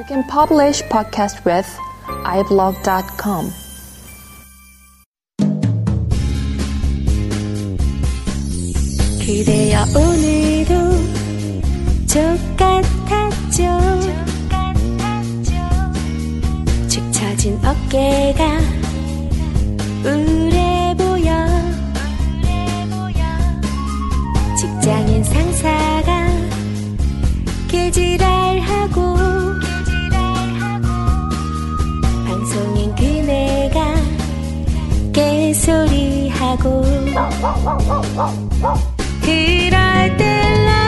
You can publish podcast with iblog.com. 그대여 오늘도 족같았죠 축 처진 어깨가 우울해 보여 직장인 상사가 개지랄하고 하고. 그럴 때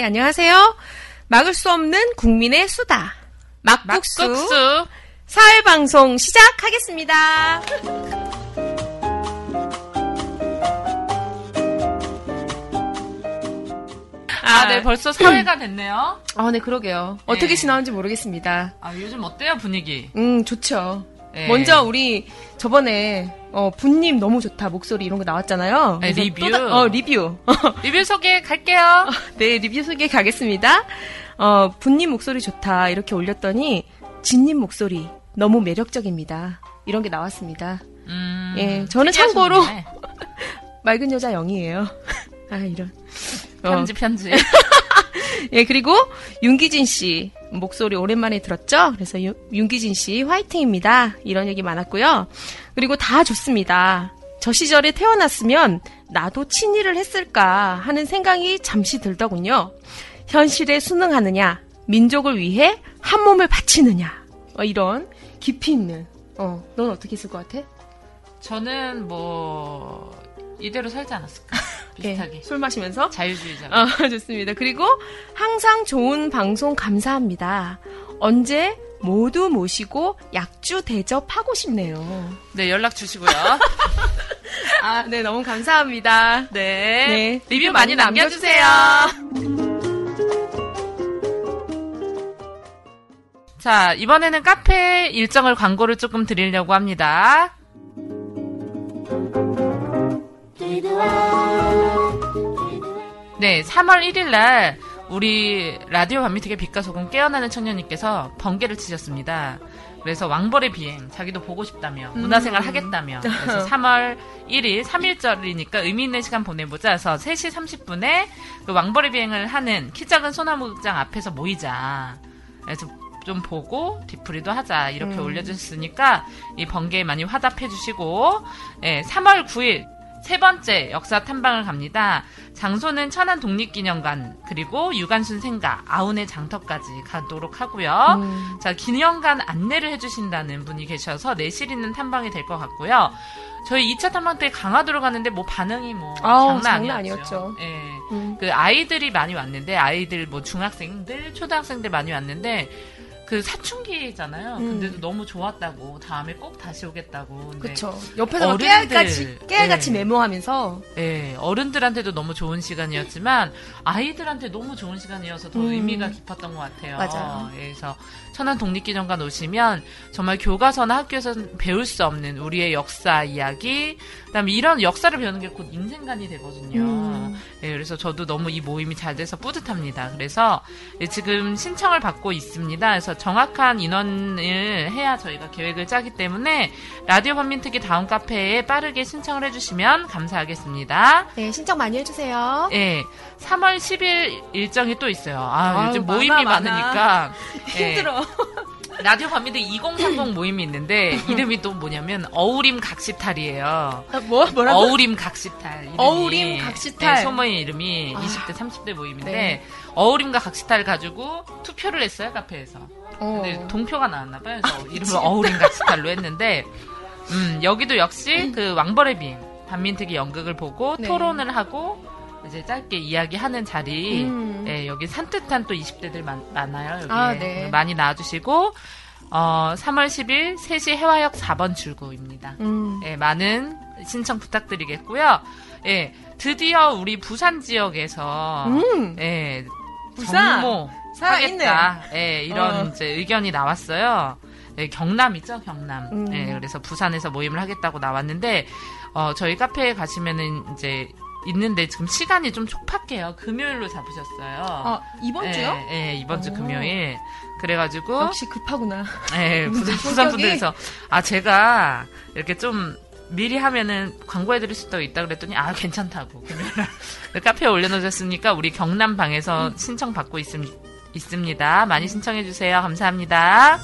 네, 안녕하세요. 막을 수 없는 국민의 수다. 막국수, 막국수. 사회방송 시작하겠습니다. 아, 네, 벌써 사회가 됐네요. 아, 네, 그러게요. 어떻게 네. 지나는지 모르겠습니다. 아, 요즘 어때요, 분위기? 음, 좋죠. 네. 먼저 우리 저번에 어, 분님 너무 좋다 목소리 이런 거 나왔잖아요. 네, 리뷰. 또 다- 어, 리뷰. 리뷰 소개 갈게요. 네, 리뷰 소개 가겠습니다. 어, 분님 목소리 좋다 이렇게 올렸더니 진님 목소리 너무 매력적입니다. 이런 게 나왔습니다. 음, 예, 저는 참고로. 맑은 여자 영이에요. 아, 이런. 어, 편지, 편지. 예, 그리고 윤기진 씨 목소리 오랜만에 들었죠? 그래서 유- 윤기진 씨 화이팅입니다. 이런 얘기 많았고요. 그리고 다 좋습니다. 저 시절에 태어났으면 나도 친일을 했을까 하는 생각이 잠시 들더군요. 현실에 순응하느냐, 민족을 위해 한 몸을 바치느냐, 어, 이런 깊이 있는. 어, 넌 어떻게 했을 것 같아? 저는 뭐, 이대로 살지 않았을까. 비슷하게. 네, 술 마시면서 자유주의자. 어, 좋습니다. 그리고 항상 좋은 방송 감사합니다. 언제 모두 모시고 약주 대접하고 싶네요. 네, 연락 주시고요. 아, 네, 너무 감사합니다. 네. 네, 리뷰 많이 남겨주세요. 자, 이번에는 카페 일정을 광고를 조금 드리려고 합니다. 네, 3월 1일 날 우리 라디오 반미특의 빛과 소금 깨어나는 청년님께서 번개를 치셨습니다. 그래서 왕벌의 비행, 자기도 보고 싶다며, 문화생활 하겠다며. 그래서 3월 1일, 3일절이니까 의미 있는 시간 보내보자 해서 3시 30분에 그 왕벌의 비행을 하는 키 작은 소나무 극장 앞에서 모이자. 그래서 좀 보고 뒤풀이도 하자. 이렇게 올려주셨으니까 이 번개에 많이 화답해 주시고, 예, 3월 9일, 세 번째 역사 탐방을 갑니다. 장소는 천안 독립기념관 그리고 유관순 생가 아운의 장터까지 가도록 하고요. 음. 자 기념관 안내를 해주신다는 분이 계셔서 내실 있는 탐방이 될 것 같고요. 저희 2차 탐방 때 강화도로 갔는데 뭐 반응이 뭐 아우, 장난. 아니었죠. 예. 음. 그 아이들이 많이 왔는데 아이들 뭐 중학생들 초등학생들 많이 왔는데 그 사춘기잖아요. 음. 근데도 너무 좋았다고 다음에 꼭 다시 오겠다고. 그쵸. 옆에서 어른들, 깨알같이, 깨알같이 네. 메모하면서. 예, 어른들한테도 너무 좋은 시간이었지만 아이들한테 너무 좋은 시간이어서 더 음. 의미가 깊었던 것 같아요. 맞아요. 예, 그래서 천안 독립기념관 오시면 정말 교과서나 학교에서 배울 수 없는 우리의 역사 이야기, 그다음에 이런 역사를 배우는 게 곧 인생관이 되거든요. 음. 예, 그래서 저도 너무 이 모임이 잘 돼서 뿌듯합니다. 그래서 예, 지금 신청을 받고 있습니다. 그래서 정확한 인원을 해야 저희가 계획을 짜기 때문에 라디오 반민특위 다음 카페에 빠르게 신청을 해주시면 감사하겠습니다. 네, 신청 많이 해주세요. 예, 3월 10일 일정이 또 있어요. 아, 아유, 요즘 많아, 모임이 많아. 많으니까. 예, 힘들어. 라디오 반민특위 2030 모임이 있는데 이름이 또 뭐냐면 어우림 각시탈이에요. 뭐, 뭐라고? 어우림 각시탈. 이름이. 어우림 각시탈. 네, 소모임 이름이 아. 20대, 30대 모임인데 네. 어우림과 각시탈 가지고 투표를 했어요 카페에서. 어. 근데 동표가 나왔나 봐요. 그래서 이름을 어우림 각시탈로 했는데 음, 여기도 역시 그 왕벌의 비행 반민특위 연극을 보고 네. 토론을 하고 이제 짧게 이야기하는 자리. 음. 예, 여기 산뜻한 또 20대들 많, 많아요. 여기 아, 네. 많이 나와주시고 어, 3월 10일 3시 해화역 4번 출구입니다. 음. 예, 많은 신청 부탁드리겠고요. 예, 드디어 우리 부산 지역에서 음. 예, 부산! 정모. 하겠다. 예, 이런 어. 이제 의견이 나왔어요. 예, 경남이죠, 경남. 음. 예, 그래서 부산에서 모임을 하겠다고 나왔는데 어, 저희 카페에 가시면은 이제 있는데 지금 시간이 좀 촉박해요. 금요일로 잡으셨어요. 아, 이번 주요? 예, 예, 이번 주 오. 금요일. 그래가지고 역시 급하구나. 예, 부산, 분들 부산? 분들에서 아 제가 이렇게 좀 미리 하면은 광고해드릴 수도 있다 그랬더니 아 괜찮다고 카페에 올려놓으셨으니까 우리 경남 방에서 신청 받고 있음, 있습니다. 많이 신청해 주세요. 감사합니다.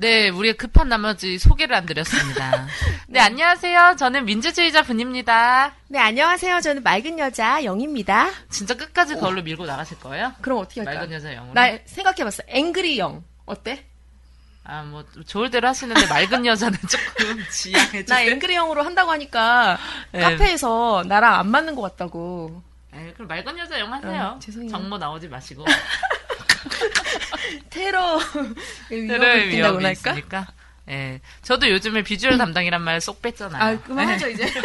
네, 우리의 급한 나머지 소개를 안 드렸습니다. 네, 안녕하세요. 저는 민주주의자 분입니다. 네, 안녕하세요. 저는 맑은 여자 영입니다. 진짜 끝까지 그걸로 밀고 나가실 거예요? 그럼 어떻게 할까? 맑은 여자 영으로? 나 생각해봤어. 앵그리 영. 어때? 아, 뭐, 좋을 대로 하시는데 맑은 여자는 조금 지양해주세요. 나 앵그리 영으로 한다고 하니까 네. 카페에서 나랑 안 맞는 것 같다고. 에이, 그럼 맑은 여자 영 하세요. 어, 죄송해요. 정모 나오지 마시고. 테러 위험이 된다고 할까? 있으니까. 예. 저도 요즘에 비주얼 담당이란 말 쏙 뺐잖아요. 아, 그만하죠, 이제.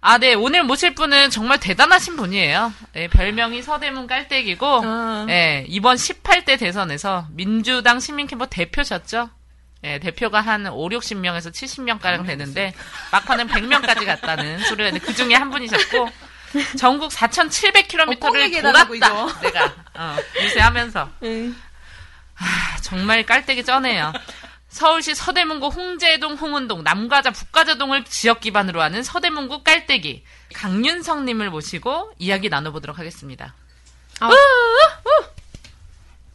아, 네. 오늘 모실 분은 정말 대단하신 분이에요. 예, 별명이 서대문 깔때기고, 아. 예, 이번 18대 대선에서 민주당 시민캠프 대표셨죠? 예, 대표가 한 5, 60명에서 70명가량 되는데, 막판은 100명까지 갔다는 소리가 있는데, 그 중에 한 분이셨고, 전국 어, 4,700km를 꼭 얘기해달라고, 돌았다. 이거. 내가, 어, 유세하면서. 응. 아, 정말 깔때기 쩌네요. 서울시 서대문구 홍제동, 홍은동, 남과자, 북과자동을 지역 기반으로 하는 서대문구 깔때기 강윤성님을 모시고 이야기 나눠보도록 하겠습니다. 아.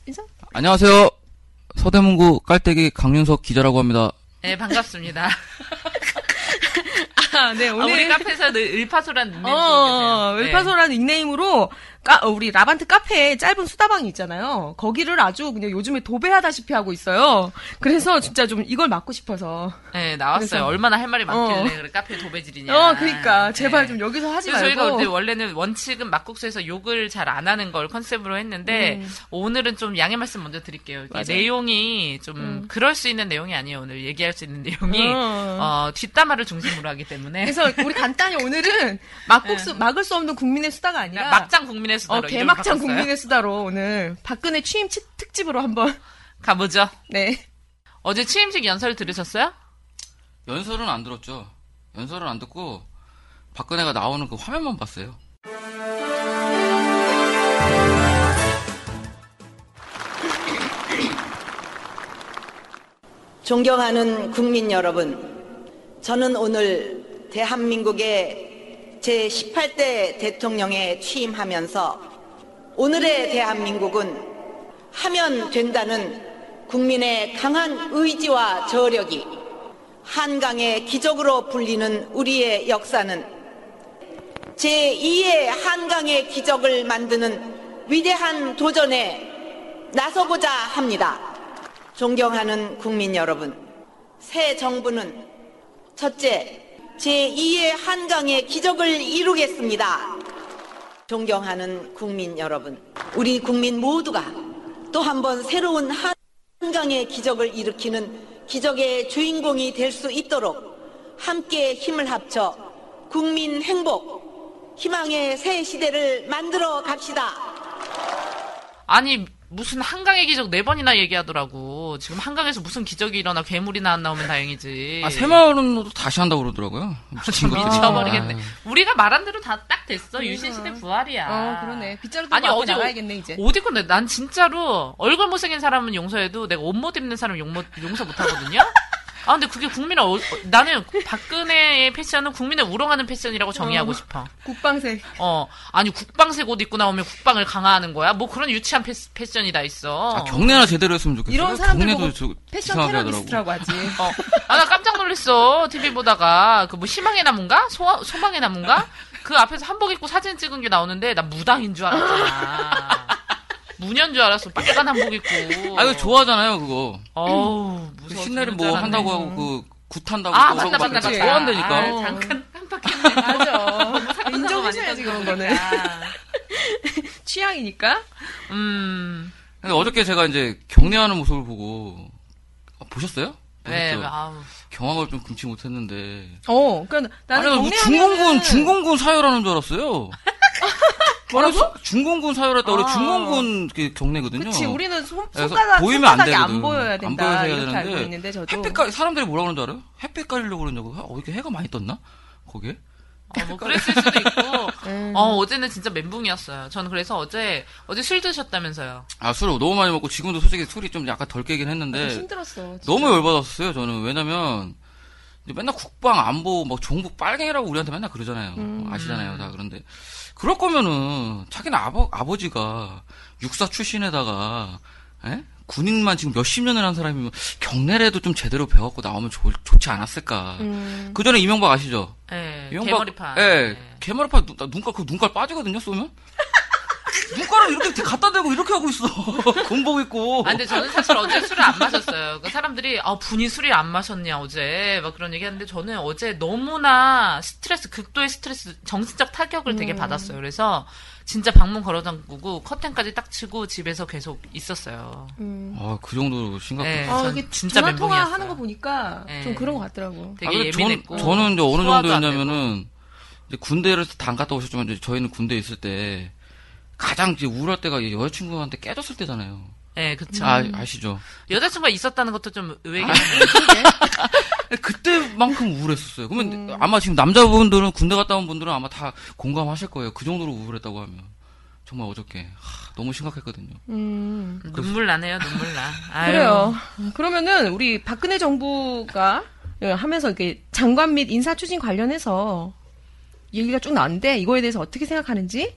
인사? 안녕하세요. 서대문구 깔때기 강윤석 기자라고 합니다. 네, 반갑습니다. 아, 네, 아, 오늘. 우리 카페에서 늘 을파소란 닉네임 어, 계세요. 네. 웰파소라는 닉네임으로 까, 어, 우리 라반트 카페에 짧은 수다방이 있잖아요. 거기를 아주 그냥 요즘에 도배하다시피 하고 있어요. 그래서 진짜 좀 이걸 막고 싶어서. 네, 나왔어요. 그래서- 얼마나 할 말이 많길래 어. 그래, 카페 도배질이냐. 어, 그러니까 제발 네. 좀 여기서 하지 저희가 말고. 근데 원래는 원칙은 막국수에서 욕을 잘 안 하는 걸 컨셉으로 했는데 음. 오늘은 좀 양해 말씀 먼저 드릴게요. 내용이 좀 음. 그럴 수 있는 내용이 아니에요. 오늘 얘기할 수 있는 내용이 어. 어, 뒷담화를 중심으로 하기 때문에 그래서 우리 간단히 오늘은 막국수 막을 수 없는 국민의 수다가 아니라 네. 막장 국민 의 수다로 어, 바꿨어요. 국민의 수다로 오늘 박근혜 취임 치- 특집으로 한번 가보죠. 네. 어제 취임식 연설 들으셨어요? 연설은 안 들었죠. 연설은 안 듣고 박근혜가 나오는 그 화면만 봤어요. 존경하는 국민 여러분, 저는 오늘 대한민국의 제18대 대통령에 취임하면서 오늘의 대한민국은 하면 된다는 국민의 강한 의지와 저력이 한강의 기적으로 불리는 우리의 역사는 제2의 한강의 기적을 만드는 위대한 도전에 나서고자 합니다. 존경하는 국민 여러분, 새 정부는 첫째, 제2의 한강의 기적을 이루겠습니다. 존경하는 국민 여러분, 우리 국민 모두가 또 한 번 새로운 한강의 기적을 일으키는 기적의 주인공이 될 수 있도록 함께 힘을 합쳐 국민 행복, 희망의 새 시대를 만들어 갑시다. 아니 무슨 한강의 기적 네 번이나 얘기하더라고. 지금 한강에서 무슨 기적이 일어나 괴물이나 안 나오면 다행이지. 아, 새마을은 다시 한다고 그러더라고요. 미친 것들이. 미쳐버리겠네. 아, 우리가 말한 대로 다 딱 됐어. 유신 시대 부활이야. 어, 그러네. 빗자루도 아니, 어제 나가야겠네, 이제. 옷 입고 근데 난 진짜로 얼굴 못생긴 사람은 용서해도 내가 옷 못 입는 사람 용, 용서 못 하거든요. 아 근데 그게 국민을 어, 어, 나는 박근혜의 패션은 국민을 우롱하는 패션이라고 정의하고 어. 싶어. 국방색. 어 아니 국방색 옷 입고 나오면 국방을 강화하는 거야? 뭐 그런 유치한 패, 패션이 다 있어. 아, 경례나 제대로 했으면 좋겠어요. 이런 사람들 경례도 저- 패션. 테러리스트라고 하지. 어. 아, 나 깜짝 놀랐어. TV 보다가. 그 뭐 희망의 나무인가? 소, 소망의 나무인가? 그 앞에서 한복 입고 사진 찍은 게 나오는데 나 무당인 줄 알았잖아. 무년 줄 알았어. 빨간 한복 입고. 아, 이거 좋아하잖아요, 그거. 어우, 그 무서워. 신내림 뭐 한다고. 하고, 그, 굿 한다고. 아, 또 맞다, 맞다, 막 맞다. 좋아한다니까. 아, 잠깐 깜빡했네. 맞아. 인정해줘야지, 그런 거는. 취향이니까. 음, 근데 어저께 제가 이제 경례하는 모습을 보고, 아, 보셨어요? 네? 아우. 경악을 좀 금치 못했는데. 어, 그러니까 아니, 나는 뭐 경례하면은- 중공군, 중공군 사열하는 줄 알았어요. 뭐라고? 아니, 중공군 사열했다. 원래 아. 중공군 그 경례거든요. 그치, 우리는 손, 손가락, 보이면 안 손바닥이 안 되거든. 보여야 안 된다. 보여서 해야 이렇게 되는데 알고 있는데, 저도. 햇빛 가 사람들이 뭐라 그러는 줄 알아요? 햇빛 가리려고 그러냐고. 어, 이렇게 해가 많이 떴나? 거기에? 어, 뭐 그랬을 수도 있고. 음. 어, 어제는 진짜 멘붕이었어요. 저는 그래서 어제, 어제 술 드셨다면서요. 아, 술을 너무 많이 먹고 지금도 솔직히 술이 좀 약간 덜 깨긴 했는데 힘들었어. 진짜. 너무 열받았어요, 저는. 왜냐면 맨날 국방 안보 막 종북 빨갱이라고 우리한테 맨날 그러잖아요. 음. 아시잖아요, 다. 그런데 그럴 거면은 자기는 아버 아버지가 육사 출신에다가 에? 군인만 지금 몇십 년을 한 사람이면 경례라도 좀 제대로 배웠고 나오면 좋, 좋지 않았을까. 음. 그 전에 이명박 아시죠? 예, 이명박- 개머리판. 예, 예. 개머리판 눈, 눈깔 그 눈깔 빠지거든요, 쏘면. 눈깔을 이렇게 갖다 대고 이렇게 하고 있어. 군복 입고. 아, 근데 저는 사실 어제 술을 안 마셨어요. 그 사람들이, 아, 분이 술이 안 마셨냐, 어제. 막 그런 얘기 하는데 저는 어제 너무나 스트레스, 극도의 스트레스, 정신적 타격을 음. 되게 받았어요. 그래서 진짜 방문 걸어 잠그고 커튼까지 딱 치고 집에서 계속 있었어요. 음. 아, 그 정도로 심각해. 네. 아, 전 이게 진짜 전화 멘붕이었어요. 통화 하는 거 보니까 네. 좀 그런 것 같더라고. 되게 아, 예민했고. 전, 저는 이제 어느 정도였냐면은, 이제 군대를 다안 갔다 오셨지만, 이제 저희는 군대 에 있을 때, 가장 이제 우울할 때가 여자친구한테 깨졌을 때잖아요. 네, 그쵸. 아, 아시죠? 여자친구가 있었다는 것도 좀 의외긴 아, 한데. 그때만큼 우울했었어요. 그러면 아마 지금 남자분들은, 군대 갔다 온 분들은 아마 다 공감하실 거예요. 그 정도로 우울했다고 하면. 정말 어저께. 하, 너무 심각했거든요. 음. 눈물 나네요, 눈물 나. 아유. 그래요. 그러면은 우리 박근혜 정부가 하면서 이렇게 장관 및 인사 추진 관련해서 얘기가 쭉 나왔는데 이거에 대해서 어떻게 생각하는지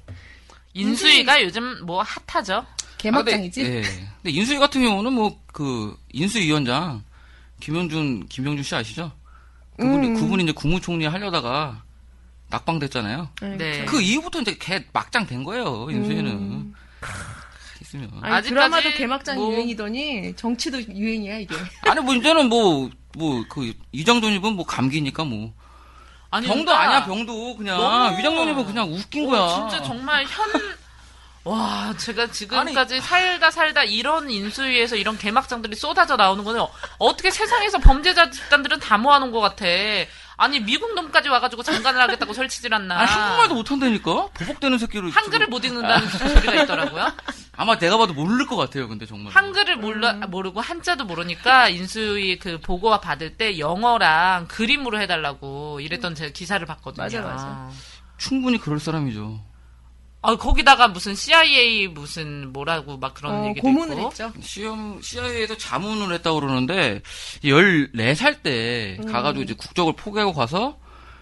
인수위가 요즘 뭐 핫하죠? 개막장이지. 아, 근데, 예. 근데 인수위 같은 경우는 뭐, 그, 인수위원장, 김영준, 김영준 씨 아시죠? 그분이, 음. 그분이 이제 국무총리 하려다가 낙방됐잖아요. 네. 그 이후부터 이제 개 막장 된 거예요, 인수위는. 음. 있으면. 아니, 아직까지 드라마도 개막장이 뭐- 유행이더니 정치도 유행이야 이게. 아니, 뭐, 이제는 뭐, 뭐, 그, 이장돈입은 뭐 감기니까 뭐. 아니, 병도 그러니까 아니야, 병도. 그냥. 너무- 위장돈입은 그냥 웃긴 어, 거야. 진짜 정말 현, 와, 제가 지금까지 살다 살다 이런 인수위에서 이런 개막장들이 쏟아져 나오는 거는 어- 어떻게 세상에서 범죄자 집단들은 다 모아놓은 것 같아. 아니, 미국 놈까지 와가지고 장관을 하겠다고 설치질 않나. 아니, 한국말도 못한다니까? 보복되는 새끼를. 한글을 지금- 못 읽는다는 소리가 있더라고요. 아마 내가 봐도 모를 것 같아요, 근데 정말. 한글을 몰라, 모르고 한자도 모르니까 인수위 그 보고와 받을 때 영어랑 그림으로 해달라고 이랬던 제 기사를 봤거든요. 맞아, 맞아. 충분히 그럴 사람이죠. 아, 거기다가 무슨 CIA 무슨 뭐라고 막 그런 어, 얘기도 고문을 있고. 했죠. 시험, CIA에서 자문을 했다고 그러는데, 14살 때 음. 가가지고 이제 국적을 포기하고 가서,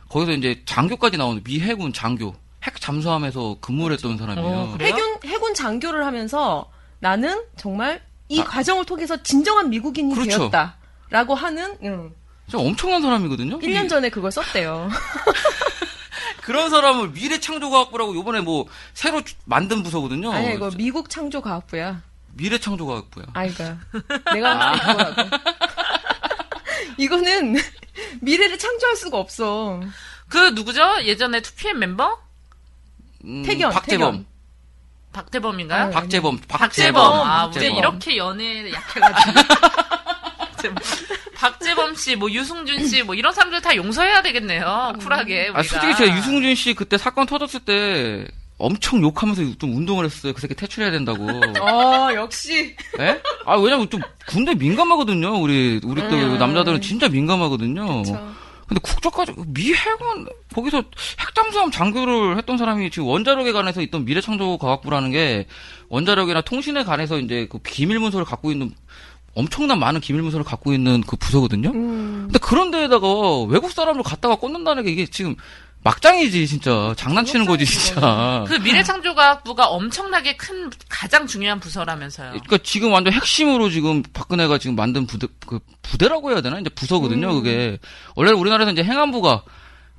거기서 이제 장교까지 나오는 미 해군 장교, 핵 잠수함에서 근무를 했던 사람이에요. 어, 그래요? 해군 해군 장교를 하면서 나는 정말 이 아. 과정을 통해서 진정한 미국인이 그렇죠. 되었다라고 하는 응. 진짜 엄청난 사람이거든요. 1년 이- 전에 그걸 썼대요. 그런 사람을 미래 창조과학부라고 요번에 뭐, 새로 주- 만든 부서거든요. 아니야 이거 미국 창조과학부야. 미래 창조과학부야. 아이가 내가 한 거라고. 이거는 미래를 창조할 수가 없어. 그 누구죠? 예전에 2PM member? 음, 태견, 박재범. 태견. 박대범인가요? 아유, 박재범. 박재범. 아, 우리 박재범. 이렇게 연애에 약해가지고. 박재범. 박재범 씨, 뭐 유승준 씨, 뭐 이런 사람들 다 용서해야 되겠네요. 쿨하게. 우리가. 아, 솔직히 제가 유승준 씨 그때 사건 터졌을 때 엄청 욕하면서 좀 운동을 했어요. 그 새끼 퇴출해야 된다고. 어, 역시. 예? 아, 왜냐면 좀 군대 민감하거든요. 우리, 우리 또 음. 남자들은 진짜 민감하거든요. 그쵸. 근데 국적까지, 미 해군, 거기서 핵잠수함 장교를 했던 사람이 지금 원자력에 관해서 있던 미래창조과학부라는 게 원자력이나 통신에 관해서 이제 그 기밀문서를 갖고 있는 엄청난 많은 기밀문서를 갖고 있는 그 부서거든요. 음. 근데 그런 데에다가 외국 사람을 갖다가 꽂는다는 게 이게 지금 막장이지, 진짜. 장난치는 거지, 진짜. 그 미래창조과학부가 엄청나게 큰 가장 중요한 부서라면서요. 그러니까 지금 완전 핵심으로 지금 박근혜가 지금 만든 부대 그 부대라고 해야 되나 이제 부서거든요. 음. 그게 원래 우리나라에서 이제 행안부가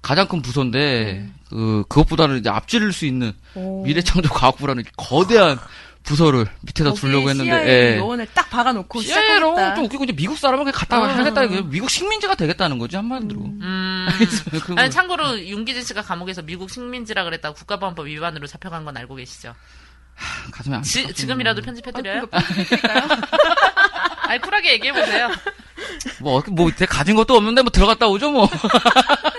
가장 큰 부서인데 그 그것보다는 이제 앞지를 수 있는 음. 오. 미래창조과학부라는 거대한 부서를 밑에다 두려고 했는데 CIA 예. 요원을 딱 박아놓고 CIA라고 시작하겠다. 좀 웃기고 이제 미국 사람을 그냥 갖다가 어. 하겠다 이게 미국 식민지가 되겠다는 거지 한마디로. 음. 그거- 아니 참고로 윤기진 씨가 감옥에서 미국 식민지라 그랬다고 국가보안법 위반으로 잡혀간 건 알고 계시죠? 가슴이 안 지, 지, 지금이라도 편집해드려요? 편집해드릴까요? 아니 쿨하게 얘기해 보세요. 뭐, 어떻게 뭐, 제 가진 것도 없는데 뭐 들어갔다 오죠 뭐.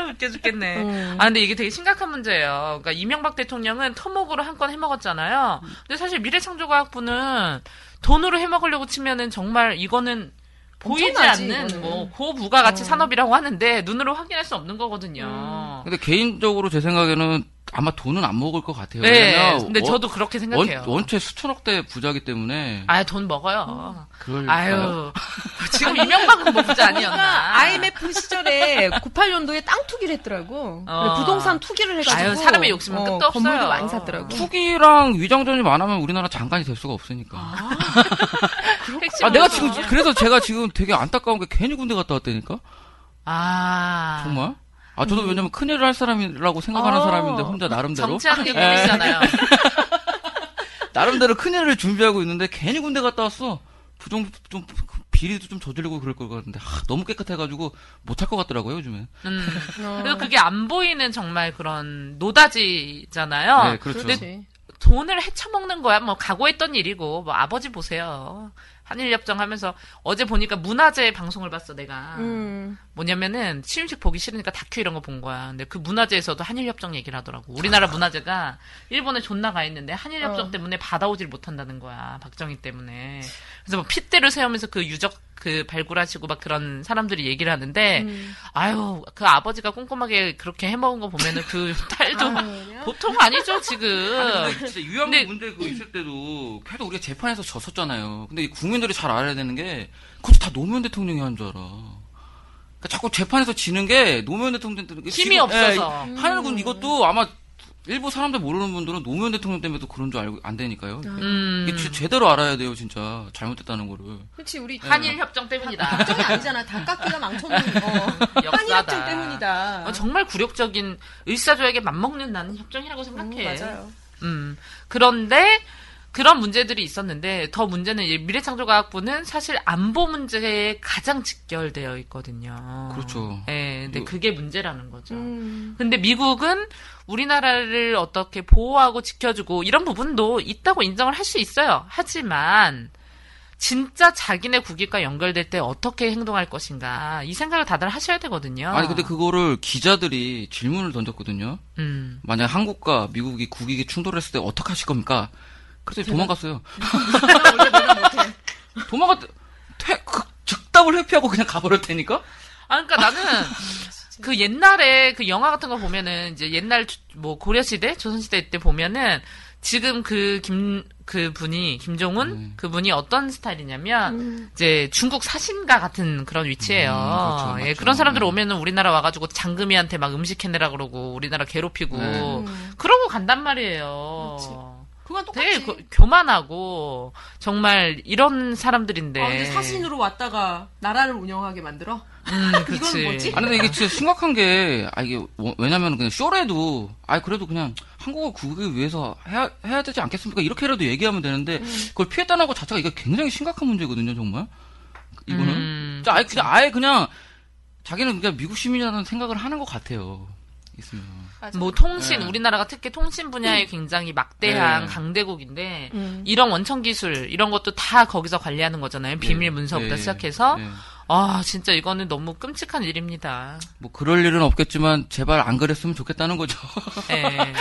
아 웃겨 죽겠네. 음. 아 근데 이게 되게 심각한 문제예요. 그러니까 이명박 대통령은 토목으로 한 건 해먹었잖아요. 근데 사실 미래창조과학부는 돈으로 해먹으려고 치면은 정말 이거는 보이지 엄청나지, 않는 이거는. 뭐 고부가가치 어. 산업이라고 하는데 눈으로 확인할 수 없는 거거든요. 근데 개인적으로 제 생각에는 아마 돈은 안 먹을 것 같아요. 네, 근데 원- 저도 그렇게 생각해요. 원, 원체 수천억대 부자기 때문에. 아유 돈 먹어요. 그럴 아유 지금 이명박은 뭐 부자 아니었나? IMF 시절에 98년도에 땅 투기를 했더라고. 어. 부동산 투기를 해가지고. 아유, 사람의 욕심은 끝도 없어요. 건물도 많이 샀더라고. 투기랑 위장전이 많으면 우리나라 장관이 될 수가 없으니까. 아, 핵심은 내가 지금 그래서 제가 지금 되게 안타까운 게 괜히 군대 갔다 왔다니까. 아 정말. 아 저도 왜냐면 큰일을 할 사람이라고 생각하는 어. 사람인데 혼자 나름대로 정치하는 게 예. 꿈이잖아요. 나름대로 큰일을 준비하고 있는데 괜히 군대 갔다 왔어. 부정 좀 비리도 좀 저지르고 그럴 것 같은데 아, 너무 깨끗해가지고 못할 것 같더라고요 요즘에. 음. 어. 그래서 그게 안 보이는 정말 그런 노다지잖아요. 네, 그렇죠. 돈을 헤쳐먹는 거야. 뭐 각오했던 일이고 뭐 아버지 보세요. 한일협정 하면서 어제 보니까 문화재 방송을 봤어 내가. 음. 뭐냐면은 시음식 보기 싫으니까 다큐 이런 거 본 거야. 근데 그 문화재에서도 한일협정 얘기를 하더라고. 우리나라 문화재가 일본에 존나 가 있는데 한일협정 어. 때문에 받아오질 못한다는 거야. 박정희 때문에. 그래서 뭐 핏대를 세우면서 그 유적 그 발굴하시고 막 그런 사람들이 얘기를 하는데 음. 아유 그 아버지가 꼼꼼하게 그렇게 해먹은 거 보면은 그 딸도 아유, 보통 아니죠 지금. 진짜 유양부 근데- 문제 그 있을 때도 계속 우리가 재판에서 졌었잖아요. 근데 이 국민들이 잘 알아야 되는 게 그것도 다 노무현 대통령이 한 줄 알아. 그러니까 자꾸 재판에서 지는 게 노무현 대통령들 힘이 없어서. 한일군 이것도 아마 일부 사람들 모르는 분들은 노무현 대통령 때문에도 그런 줄 알고 안 되니까요. 음. 이게 제- 제대로 알아야 돼요, 진짜 잘못됐다는 거를. 그렇지 우리 한일 협정 때문이다. 걱정이 아니잖아. 다 깎기가 망쳤는 어. 역사다. 한일 협정 때문이다. 어, 정말 굴욕적인 의사조약에 맞먹는 나는 협정이라고 음, 생각해. 맞아요. 음. 그런데 그런 문제들이 있었는데 더 문제는 이 미래창조과학부는 사실 안보 문제에 가장 직결되어 있거든요. 그렇죠. 예, 근데 이거- 그게 문제라는 거죠. 음. 근데 미국은 우리나라를 어떻게 보호하고 지켜주고 이런 부분도 있다고 인정을 할 수 있어요. 하지만 진짜 자기네 국익과 연결될 때 어떻게 행동할 것인가 이 생각을 다들 하셔야 되거든요. 아니 근데 그거를 기자들이 질문을 던졌거든요. 음. 만약 한국과 미국이 국익이 충돌했을 때 어떻게 하실 겁니까? 그래서 도망갔어요. 도망갔, 퇴, 그, 즉답을 회피하고 그냥 가버릴 테니까? 아, 그러니까 나는 그 옛날에 그 영화 같은 거 보면은 이제 옛날 주- 뭐 고려 시대, 조선 시대 때 보면은 지금 그 김 그 분이 김종훈 음. 그 분이 어떤 스타일이냐면 이제 중국 사신가 같은 그런 위치예요. 음, 그렇죠. 예, 맞죠. 그런 사람들 음. 오면은 우리나라 와가지고 장금이한테 막 음식 해내라 그러고 우리나라 괴롭히고 네. 그러고 간단 말이에요. 그 건 똑같지. 되게 고- 교만하고 정말 이런 사람들인데. 아, 근데 사신으로 왔다가 나라를 운영하게 만들어? 음, 이건. 뭐지? 아니, 근데 이게 진짜 심각한 게, 아, 이게, 워- 왜냐면 그냥 쇼래도, 아, 그래도 그냥 한국어 국익을 위해서 해야, 해야 되지 않겠습니까? 이렇게라도 얘기하면 되는데, 그걸 피했다는 것 자체가 이게 굉장히 심각한 문제거든요, 정말. 이거는. 음, 아예 그냥 아예 그냥 자기는 그냥 미국 시민이라는 생각을 하는 것 같아요. 있으면. 뭐 통신 네. 우리나라가 특히 통신 분야에 굉장히 막대한 네. 강대국인데 음. 이런 원천 기술 이런 것도 다 거기서 관리하는 거잖아요. 비밀 문서부터 네. 시작해서 네. 아 진짜 이거는 너무 끔찍한 일입니다. 뭐 그럴 일은 없겠지만 제발 안 그랬으면 좋겠다는 거죠. 예.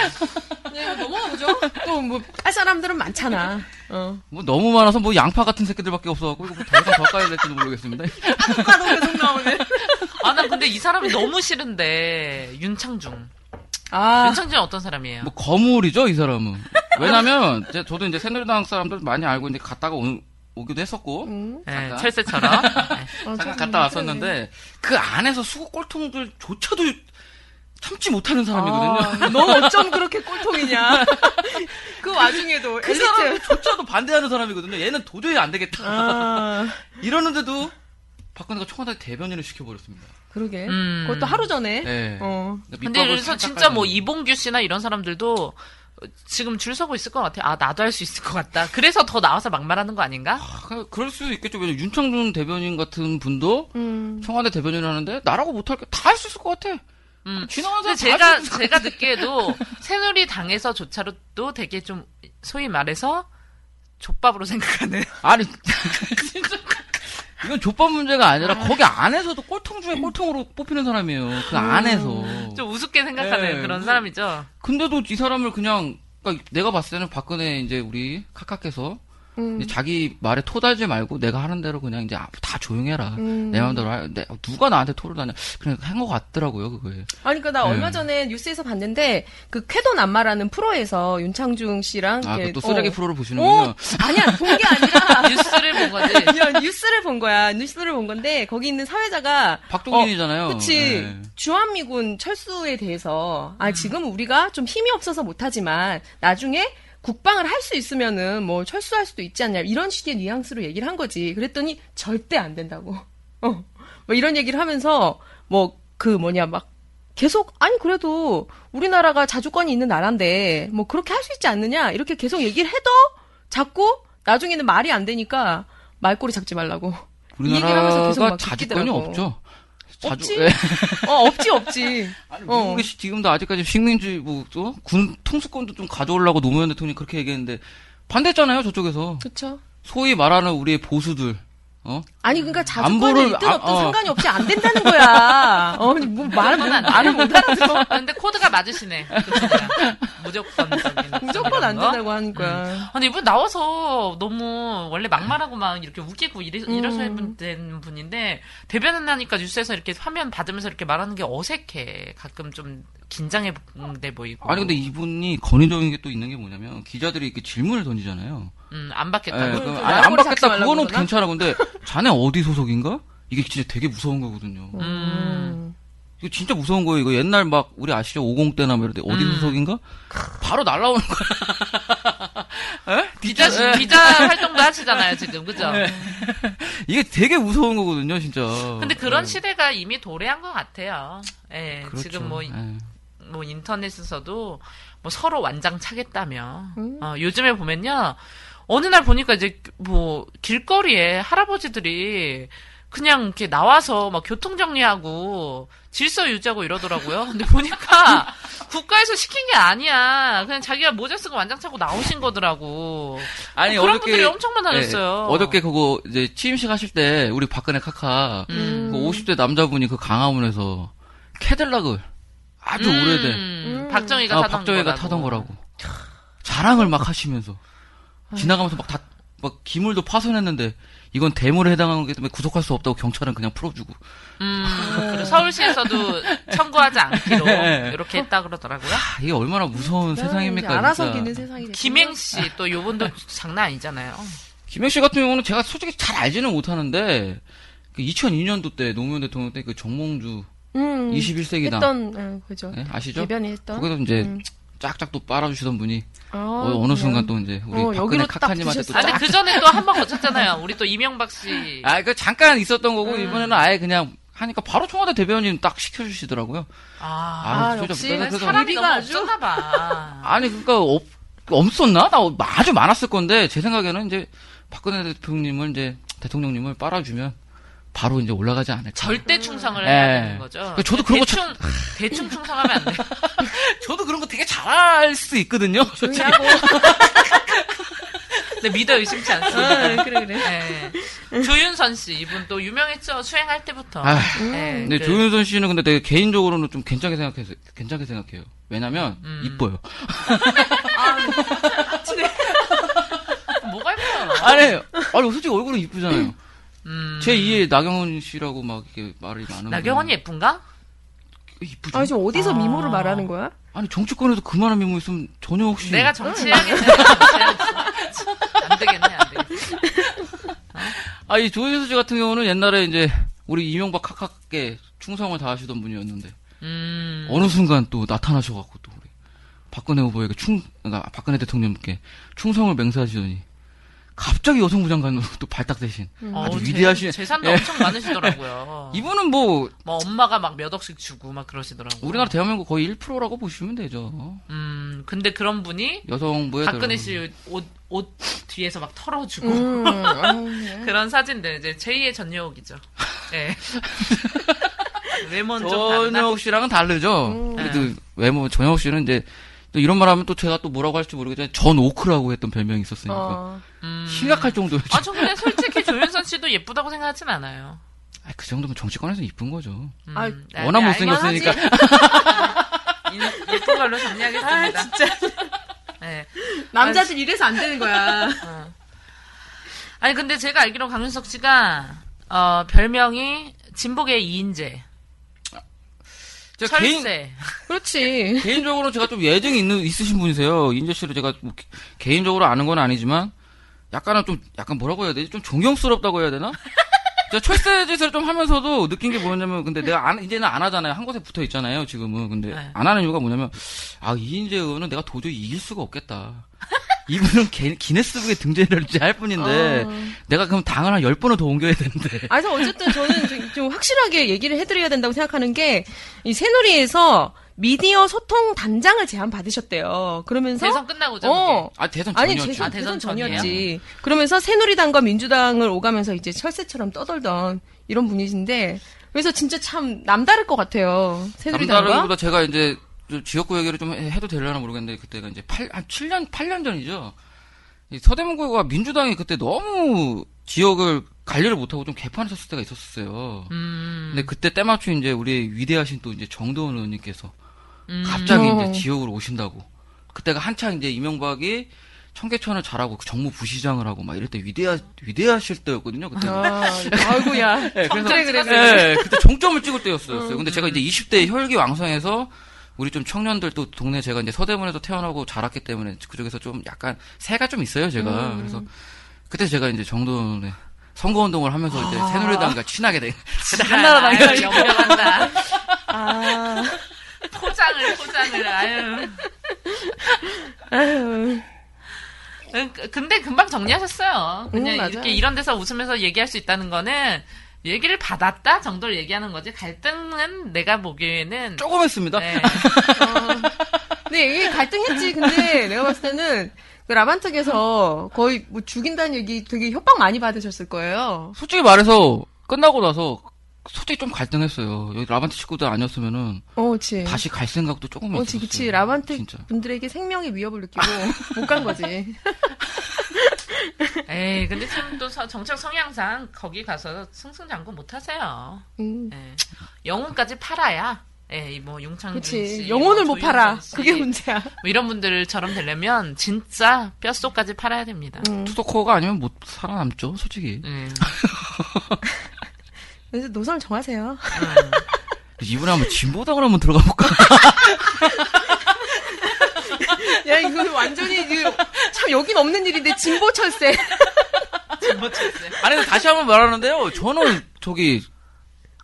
네, 넘어가보죠. 또뭐할 사람들은 많잖아. 어. 뭐 너무 많아서 뭐 양파 같은 새끼들밖에 없어갖고 이거 뭐더 이상 더 까야 될지도 모르겠습니다. 까도 계속 나오네. 아난 근데 이 사람이 너무 싫은데 윤창중. 아, 윤창중은 어떤 사람이에요? 뭐 거물이죠 이 사람은. 왜냐면 이제 저도 이제 새누리당 사람들 많이 알고 이제 갔다가 오, 오기도 했었고 음. 예, 잠깐. 철새처럼. 예. 어, 잠깐 참, 갔다 왔었는데 그 안에서 수국 꼴통들조차도 참지 못하는 사람이거든요. 아, 너 어쩜 그렇게 꼴통이냐. 그 와중에도 그. 사람조차도 반대하는 사람이거든요. 얘는 도저히 안 되겠다. 아, 이러는데도 박근혜가 청와대 대변인을 시켜버렸습니다. 그러게. 음. 그것도 하루 전에. 네. 어. 근데 그래서 진짜 뭐. 이봉규 씨나 이런 사람들도 지금 줄 서고 있을 것 같아. 아 나도 할 수 있을 것 같다. 그래서 더 나와서 막말하는 거 아닌가? 아, 그럴 수도 있겠죠. 왜냐면 윤창준 대변인 같은 분도 음. 청와대 대변인을 하는데 나라고 못할 게 다 할 수 있을 것 같아. 음. 근데 제가 할수 있을 것 제가 듣기에도 새누리 당에서 조차도 되게 좀 소위 말해서 족밥으로 생각하는. 아니 이건 족밥 문제가 아니라 거기 안에서도 꼴통 중에 꼴통으로 뽑히는 사람이에요. 그 안에서. 좀 우습게 생각하는 네. 그런 사람이죠. 근데도 이 사람을 그냥 그러니까 내가 봤을 때는 박근혜 이제 우리 카카께서 음. 자기 말에 토달지 말고 내가 하는 대로 그냥 이제 아, 다 조용해라. 음. 내 마음대로 하, 내, 누가 나한테 토를 다냐. 그냥 한 것 같더라고요, 그거에. 아니, 그니까 나 네. 얼마 전에 뉴스에서 봤는데, 그 쾌도 남마라는 프로에서 윤창중 씨랑. 아, 또 쓰레기 어. 프로를 보시는군요. 어, 아니야, 본 게 아니라. 뉴스를 본 거지. 야, 뉴스를 본 거야. 뉴스를 본 건데, 거기 있는 사회자가. 박종진이잖아요. 어, 그치. 네. 주한미군 철수에 대해서, 아, 지금 우리가 좀 힘이 없어서 못하지만, 나중에 국방을 할 수 있으면은 뭐 철수할 수도 있지 않냐. 이런 식의 뉘앙스로 얘기를 한 거지. 그랬더니 절대 안 된다고. 어. 뭐 이런 얘기를 하면서, 뭐, 그 뭐냐, 막, 계속, 아니, 그래도 우리나라가 자주권이 있는 나라인데, 뭐 그렇게 할 수 있지 않느냐. 이렇게 계속 얘기를 해도 자꾸 나중에는 말이 안 되니까 말꼬리 잡지 말라고. 이 얘기를 하면서 계속 우리나라가 막 자주권이 바뀌 없죠. 없지? 예. 어, 없지, 없지. 아니, 어. 미국이 시- 지금도 아직까지 식민지 뭐, 또? 군 통수권도 좀 가져오려고 노무현 대통령이 그렇게 얘기했는데 반대했잖아요 저쪽에서 그쵸. 소위 말하는 우리의 보수들 어 아니, 그러니까 자주권이 있든 아, 없든 어. 상관이 없이 안 된다는 거야. 어, 뭐 말을, 못- 말을 못 알아들어. 아, 근데 코드가 맞으시네. 그. 무조건적인. 무조건 안 이런 거. 된다고 하니까. 아니 이분 나와서 너무 원래 막말하고 막 이렇게 웃기고 이래, 음. 이러셔야 된 분인데 대변하니까 뉴스에서 이렇게 화면 받으면서 이렇게 말하는 게 어색해. 가끔 좀 긴장해 돼 보이고. 아니 근데 이분이 건의적인 게 또 있는 게 뭐냐면 기자들이 이렇게 질문을 던지잖아요. 음, 안 예, 받겠다고. 그, 그 아니, 안 받겠다 그거는 그러나? 괜찮아. 근데 자네 어디 소속인가? 이게 진짜 되게 무서운 거거든요. 음. 이거 진짜 무서운 거예요. 이거 옛날 막 우리 아시죠? 50 때나 뭐 이럴 때 어디 음. 소속인가? 바로 날라오는 거야. 에? 기자 예. 기자 활동도 하시잖아요 지금 그죠? 이게 되게 무서운 거거든요, 진짜. 근데 그런 예. 시대가 이미 도래한 것 같아요. 예, 그렇죠. 지금 뭐, 예. 뭐 인터넷에서도 뭐 서로 완장 차겠다며. 음. 어, 요즘에 보면요. 어느 날 보니까 이제 뭐 길거리에 할아버지들이 그냥 이렇게 나와서 막 교통 정리하고 질서 유지하고 이러더라고요. 근데 보니까 국가에서 시킨 게 아니야. 그냥 자기가 모자 쓰고 완장 차고 나오신 거더라고. 아니 어, 그런 어저께 분들이 엄청 많아졌어요. 예, 어저께 그거 이제 취임식 하실 때 우리 박근혜 카카 음. 그 50대 남자분이 그 강화문에서 캐딜락을 아주 음, 오래된 박정희가 아, 타던 박정희가 거라고. 타던 거라고 자랑을 막 하시면서 지나가면서 막 다 막 기물도 파손했는데 이건 대물에 해당하는 거기 때문에 구속할 수 없다고 경찰은 그냥 풀어주고 음, 그리고 서울시에서도 청구하지 않기로 네. 이렇게 했다 그러더라고요. 아, 이게 얼마나 무서운 세상입니까 이제 알아서. 기는 세상이 됐구나. 김행 씨 또 요분도 장난 아니잖아요. 김행 씨 같은 경우는 제가 솔직히 잘 알지는 못하는데 그 2002년도 때 노무현 대통령 때 그 정몽주 음, 21세기당 했던, 어, 그죠. 예, 아시죠? 대변이 했던. 거기서 이제 음. 짝짝 또 빨아주시던 분이 아, 어, 느 순간 또 이제 우리 어, 박근혜 카카님한테 또. 아니 짝. 그 전에 또 한 번 거쳤잖아요. 우리 또 이명박 씨. 아, 그 잠깐 있었던 거고 음. 이번에는 아예 그냥 하니까 바로 청와대 대변인 딱 시켜주시더라고요. 아, 아, 진짜 역시 그래서- 사람이 너무 아주- 없었나 봐. 아니 그러니까 없, 없었나? 나 아주 많았을 건데 제 생각에는 이제 박근혜 대통령님을 이제 대통령님을 빨아주면 바로 이제 올라가지 않을까. 절대 충성을 예. 해야 되는 거죠. 그러니까 저도 그런 거 대충 대충 충성하면 안 돼. 저도 그런 거 되게 잘할 수 있거든요. 솔직히. 근데 믿어 의심치 않습니다. 아, 그래, 그래. 네. 조윤선 씨 이분 또 유명했죠 수행할 때부터. 아, 네, 근데 그- 조윤선 씨는 근데 되게 개인적으로는 좀 괜찮게 생각해서 괜찮게 생각해요. 왜냐면 음. 이뻐요. 뭐가 예뻐요? 아니, 아니 솔직히 얼굴은 이쁘잖아요. 음, 제 2의 나경원 씨라고 막 이렇게 말이 많은. 나경원이 예쁜가? 이쁘죠. 아, 지금 어디서 아. 미모를 말하는 거야? 아니 정치권에서 그만한 미모 있으면 전혀 혹시 내가 정치하겠네. 안 되겠네, 안 되겠네. 아이 조윤선 씨 같은 경우는 옛날에 이제 우리 이명박 카카께 충성을 다하시던 분이었는데 음, 어느 순간 또 나타나셔갖고 또 우리 박근혜 후보에게 충 그러니까 박근혜 대통령께 충성을 맹세하시더니 갑자기 여성부 장관으로 또 발탁 되신 어, 아주 재- 위대하신 재산도 예. 엄청 많으시더라고요. 이분은 뭐 뭐 엄마가 막 몇 억씩 주고 막 그러시더라고요. 우리나라 대한민국 거의 1%라고 보시면 되죠. 음, 근데 그런 분이 여성부에 박근혜 들어가는. 씨 옷, 옷 뒤에서 막 털어주고 음, 아, 네. 그런 사진들 이제 제2의 전여옥이죠. 예. 외모는? 전혁 씨랑은 다르죠. 음. 그래도 외모 전혁 씨는 이제 또 이런 말 하면 또 제가 또 뭐라고 할지 모르겠지만 전 오크라고 했던 별명이 있었으니까 어. 음. 심각할 정도였죠. 아, 저 근데 솔직히 조윤선 씨도 예쁘다고 생각하진 않아요. 아, 그 정도면 정치권에서 이쁜 거죠. 음, 아, 네, 워낙 네, 못생겼으니까. 이- 예쁜 걸로 정리하겠습니다. 아, 진짜. 네. 남자들 이래서 안 되는 거야. 어. 아니 근데 제가 알기로 강윤석 씨가 어, 별명이 진복의 이인재, 제가 개인. 그렇지. 개인적으로 제가 좀 예정이 있는, 있으신 분이세요. 인재 씨를 제가 뭐 개- 개인적으로 아는 건 아니지만, 약간은 좀, 약간 뭐라고 해야 되지? 좀 존경스럽다고 해야 되나? 제가 철새 짓을 좀 하면서도 느낀 게 뭐냐면, 근데 내가 안, 이제는 안 하잖아요. 한 곳에 붙어 있잖아요, 지금은. 근데 네. 안 하는 이유가 뭐냐면, 아, 이인재 의원은 내가 도저히 이길 수가 없겠다. 이분은 개- 기네스북에 등재를 이제 할 뿐인데, 어. 내가 그럼 당을 한 10번을 더 옮겨야 되는데. 아, 그래서 어쨌든 저는 좀, 좀 확실하게 얘기를 해드려야 된다고 생각하는 게, 이 새누리에서 미디어 소통 단장을 제안 받으셨대요. 그러면서. 대선 끝나고 죠. 어. 아, 대선 아니, 전이었죠. 대선, 아, 대선 대선? 전이었지. 그러면서 새누리당과 민주당을 오가면서 이제 철새처럼 떠돌던 이런 분이신데, 그래서 진짜 참 남다를 것 같아요. 새누리당과. 남다르기보다 제가 이제 좀 지역구 얘기를 좀 해- 해도 되려나 모르겠는데 그때가 이제 8, 한 7년, 8년 전이죠. 이 서대문구가 민주당이 그때 너무 지역을 관리를 못하고 좀 개판을 쳤을 때가 있었어요. 음, 근데 그때 때마침 이제 우리 위대하신 또 이제 정도원 의원님께서 음. 갑자기 어. 이제 지역으로 오신다고. 그때가 한창 이제 이명박이 청계천을 잘하고 그 정무 부시장을 하고 막 이럴 때 위대하, 위대하실 때였거든요. 그때. 아, 아이고야. 네, 그래서 그래, 그래. 네, 그때 종점을 찍을 때였어요. 근데 제가 이제 20대 혈기왕성해서 우리 좀 청년들 또 동네 제가 이제 서대문에서 태어나고 자랐기 때문에 그쪽에서 좀 약간 새가 좀 있어요, 제가. 그래서 그때 제가 이제 정도의 선거 운동을 하면서 이제 새누리당과 친하게 된. 그때 한나라당이었죠. 연병한다. 아, 포장을 포장을 아유. 아유. 근데 금방 정리하셨어요. 그냥 음. 이렇게 이런 데서 웃으면서 얘기할 수 있다는 거는 얘기를 받았다 정도를 얘기하는 거지 갈등은 내가 보기에는 조금 했습니다. 네. 근데 이게 갈등했지. 근데 내가 봤을 때는 그 라반특에서 거의 뭐 죽인다는 얘기 되게 협박 많이 받으셨을 거예요. 솔직히 말해서 끝나고 나서 솔직히 좀 갈등했어요. 여기 라반트 식구들 아니었으면은 어, 그치. 다시 갈 생각도 조금 어, 있었어요. 그치, 그치. 라반특 진짜. 분들에게 생명의 위협을 느끼고 못 간 거지. 에이 근데 참 또 정책 성향상 거기 가서 승승장구 못 하세요. 음. 예. 영혼까지 팔아야. 예, 뭐 용창준 그치. 씨, 영혼을 뭐 못 팔아. 씨, 그게 문제야. 뭐 이런 분들처럼 되려면 진짜 뼛속까지 팔아야 됩니다. 음. 투더코어가 아니면 못 살아남죠, 솔직히. 음. 그래서 노선을 정하세요. 이번에 한번 진보당을 한번 들어가 볼까? 야, 이거 완전히, 이거 참 여긴 없는 일인데, 진보 철새. 아니, 근데 다시 한번 말하는데요. 저는 저기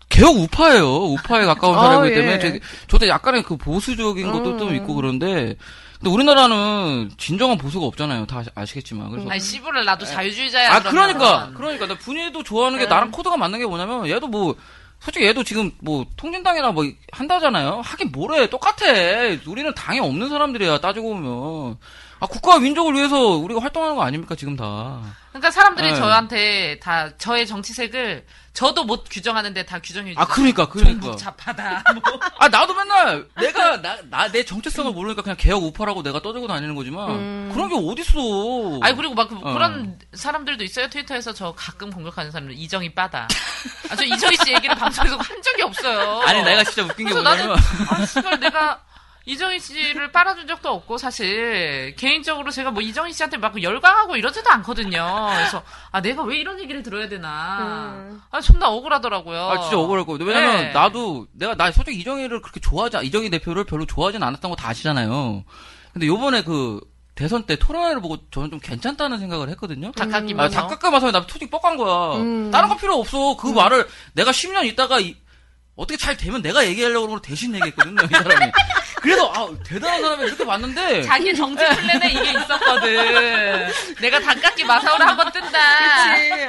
개혁 우파예요. 우파에 가까운 아, 사람이기 예. 때문에 저, 저도 약간의 그 보수적인 것도 음. 좀 있고 그런데 근데 우리나라는 진정한 보수가 없잖아요. 다 아시- 아시겠지만. 그래서 아니 씨부를 나도 자유주의자야. 아, 그러면. 그러니까. 그러니까. 나 분이도 좋아하는 게 나랑 코드가 맞는 게 뭐냐면, 얘도 뭐, 솔직히 얘도 지금 뭐, 통진당이나 뭐, 한다잖아요? 하긴 뭐래. 똑같아. 우리는 당이 없는 사람들이야, 따지고 보면. 아, 국가와 민족을 위해서 우리가 활동하는 거 아닙니까, 지금 다. 그러니까 사람들이 네. 저한테 다 저의 정치색을 저도 못 규정하는데 다 규정해 주죠. 아, 그러니까, 그러니까. 종북 좌파다. 뭐. 아 나도 맨날 내가 나나내 정체성을 모르니까 그냥 개혁 우파라고 내가 떠들고 다니는 거지만 그런 게 어딨어. 아니 그리고 막 그, 어. 런 사람들도 있어요 트위터에서 저 가끔 공격하는 사람들 이정희 빠다. 아, 저 이정희 씨 얘기를 방송에서 한 적이 없어요. 아니 내가 진짜 웃긴 게 뭐냐면 나는 아 씨발 내가 이정희 씨를 빨아준 적도 없고 사실 개인적으로 제가 뭐 이정희 씨한테 막 열광하고 이러지도 않거든요. 그래서 아 내가 왜 이런 얘기를 들어야 되나. 아 존나 억울하더라고요. 아 진짜 억울할 거예요. 왜냐면 네. 나도 내가 나 솔직히 이정희를 그렇게 좋아하지 않- 이정희 대표를 별로 좋아하진 않았던 거 다 아시잖아요. 근데 요번에 그 대선 때 토론회를 보고 저는 좀 괜찮다는 생각을 했거든요. 닭깎기 아, 마서. 닭깎아 마서 나 솔직히 뻑간 거야. 음. 다른 거 필요 없어. 그 말을 내가 10년 있다가 이- 어떻게 잘 되면 내가 얘기하려고 그러고 대신 얘기했거든요, 이 사람이. 그래서 아 대단한 사람이 이렇게 봤는데 자기 정치 플랜에 이게 있었거든. 내가 닭깎기 마사오를 한번 뜬다.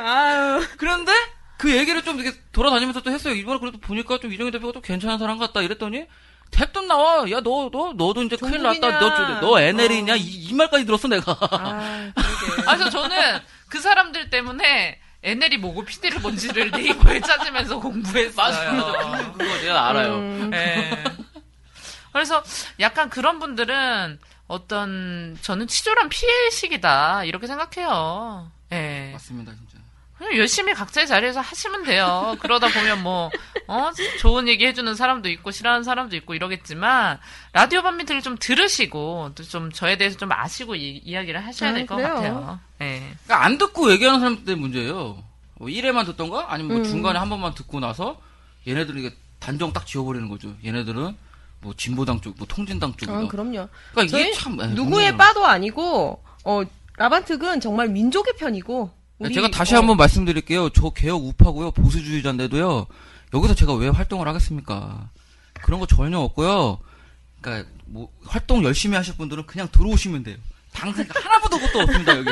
아유. 그런데 그 얘기를 좀 이렇게 돌아다니면서 또 했어요. 이번에 그래도 보니까 좀 이정희 대표가 좀 괜찮은 사람 같다 이랬더니 대뜸 나와. 야, 너, 너, 너도 이제 큰일 났다. 너. 너 NL이냐? 어. 이, 이 말까지 들었어, 내가. 아. 아, 그래서 저는 그 사람들 때문에 NL이 뭐고 PD를 뭔지를 네이버에 찾으면서 공부했어요. 그거 내가 알아요. 음. 예. 그래서 약간 그런 분들은 어떤 저는 치졸한 피해식이다 이렇게 생각해요. 예. 맞습니다, 진짜. 그냥 열심히 각자의 자리에서 하시면 돼요. 그러다 보면 뭐, 어, 좋은 얘기 해주는 사람도 있고, 싫어하는 사람도 있고 이러겠지만, 라디오 반미트를 좀 들으시고, 또 좀 저에 대해서 좀 아시고 이, 이야기를 하셔야 아, 될것 그래요. 같아요. 예. 그러니까 안 듣고 얘기하는 사람들 문제예요. 뭐 1회만 듣던가? 아니면 뭐 음. 중간에 한 번만 듣고 나서 얘네들은 이게 단정 딱 지워버리는 거죠. 얘네들은 뭐 진보당 쪽, 뭐 통진당 쪽이다. 아, 그럼요. 그러니까 이게 참 예, 누구의 문제죠. 빠도 아니고 어 라반특은 정말 민족의 편이고 우리, 제가 다시 어, 한번 말씀드릴게요. 저 개혁 우파고요. 보수주의자인데도요. 여기서 제가 왜 활동을 하겠습니까? 그런 거 전혀 없고요. 그러니까 뭐 활동 열심히 하실 분들은 그냥 들어오시면 돼요. 당생 하나보다 것도 없습니다 여기.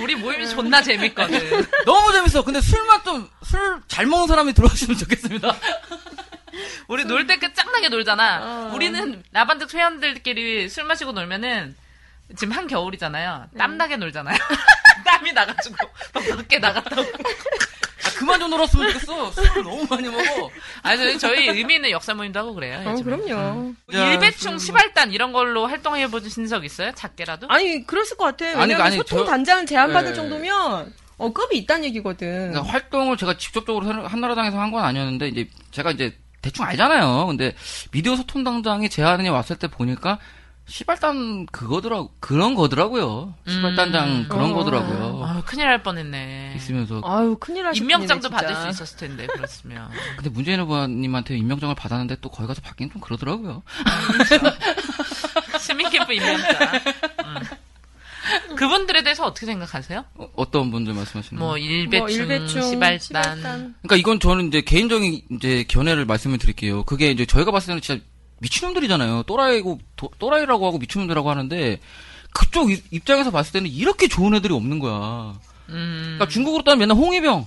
우리 모임이 존나 재밌거든. 너무 재밌어. 근데 술만 좀 술 잘 먹는 사람이 들어오시면 좋겠습니다. 우리 놀 때 그 짱나게 놀잖아. 어. 우리는 라반드 회원들끼리 술 마시고 놀면은 지금 한 겨울이잖아요. 땀나게 놀잖아요. 땀이 나가지고 막 밖에 나갔다고. 아 그만 좀 놀았으면 좋겠어. 술을 너무 많이 먹어. 아니 저희, 저희 의미 있는 역사 모임도 하고 그래요. 어, 요즘에. 그럼요. 야, 일배충 술- 시발단 이런 걸로 활동해 보신 적 있어요? 작게라도? 아니 그랬을 것 같아. 아니, 왜냐면 아니, 소통 저- 단장을 제안받을 네. 정도면 어 급이 있다는 얘기거든. 그러니까 활동을 제가 직접적으로 한- 한나라당에서 한 건 아니었는데 이제 제가 이제 대충 알잖아요. 근데 미디어 소통 당장이 제안이 왔을 때 보니까 시발단 그거더라 그런 거더라고요. 시발단장 음. 그런 어. 거더라고요. 아, 큰일 날 뻔했네. 있으면서 아유 큰일 나셨네. 임명장도 진짜. 받을 수 있었을 텐데 그렇으면. 근데 문재인 후보님한테 임명장을 받았는데 또 거기 가서 받기는 좀 그러더라고요. 시민 캠프 임명장. 음. 그분들에 대해서 어떻게 생각하세요? 어, 떤 분들 말씀하시는 뭐 거예요? 일배충, 뭐 일배충, 시발단. 시발단. 그러니까 이건 저는 이제 개인적인 이제 견해를 말씀을 드릴게요. 그게 이제 저희가 봤을 때는 진짜 미친놈들이잖아요. 또라이고 도- 또라이라고 하고 미친놈들이라고 하는데 그쪽 이- 입장에서 봤을 때는 이렇게 좋은 애들이 없는 거야. 음. 그러니까 중국으로 따면 맨날 홍위병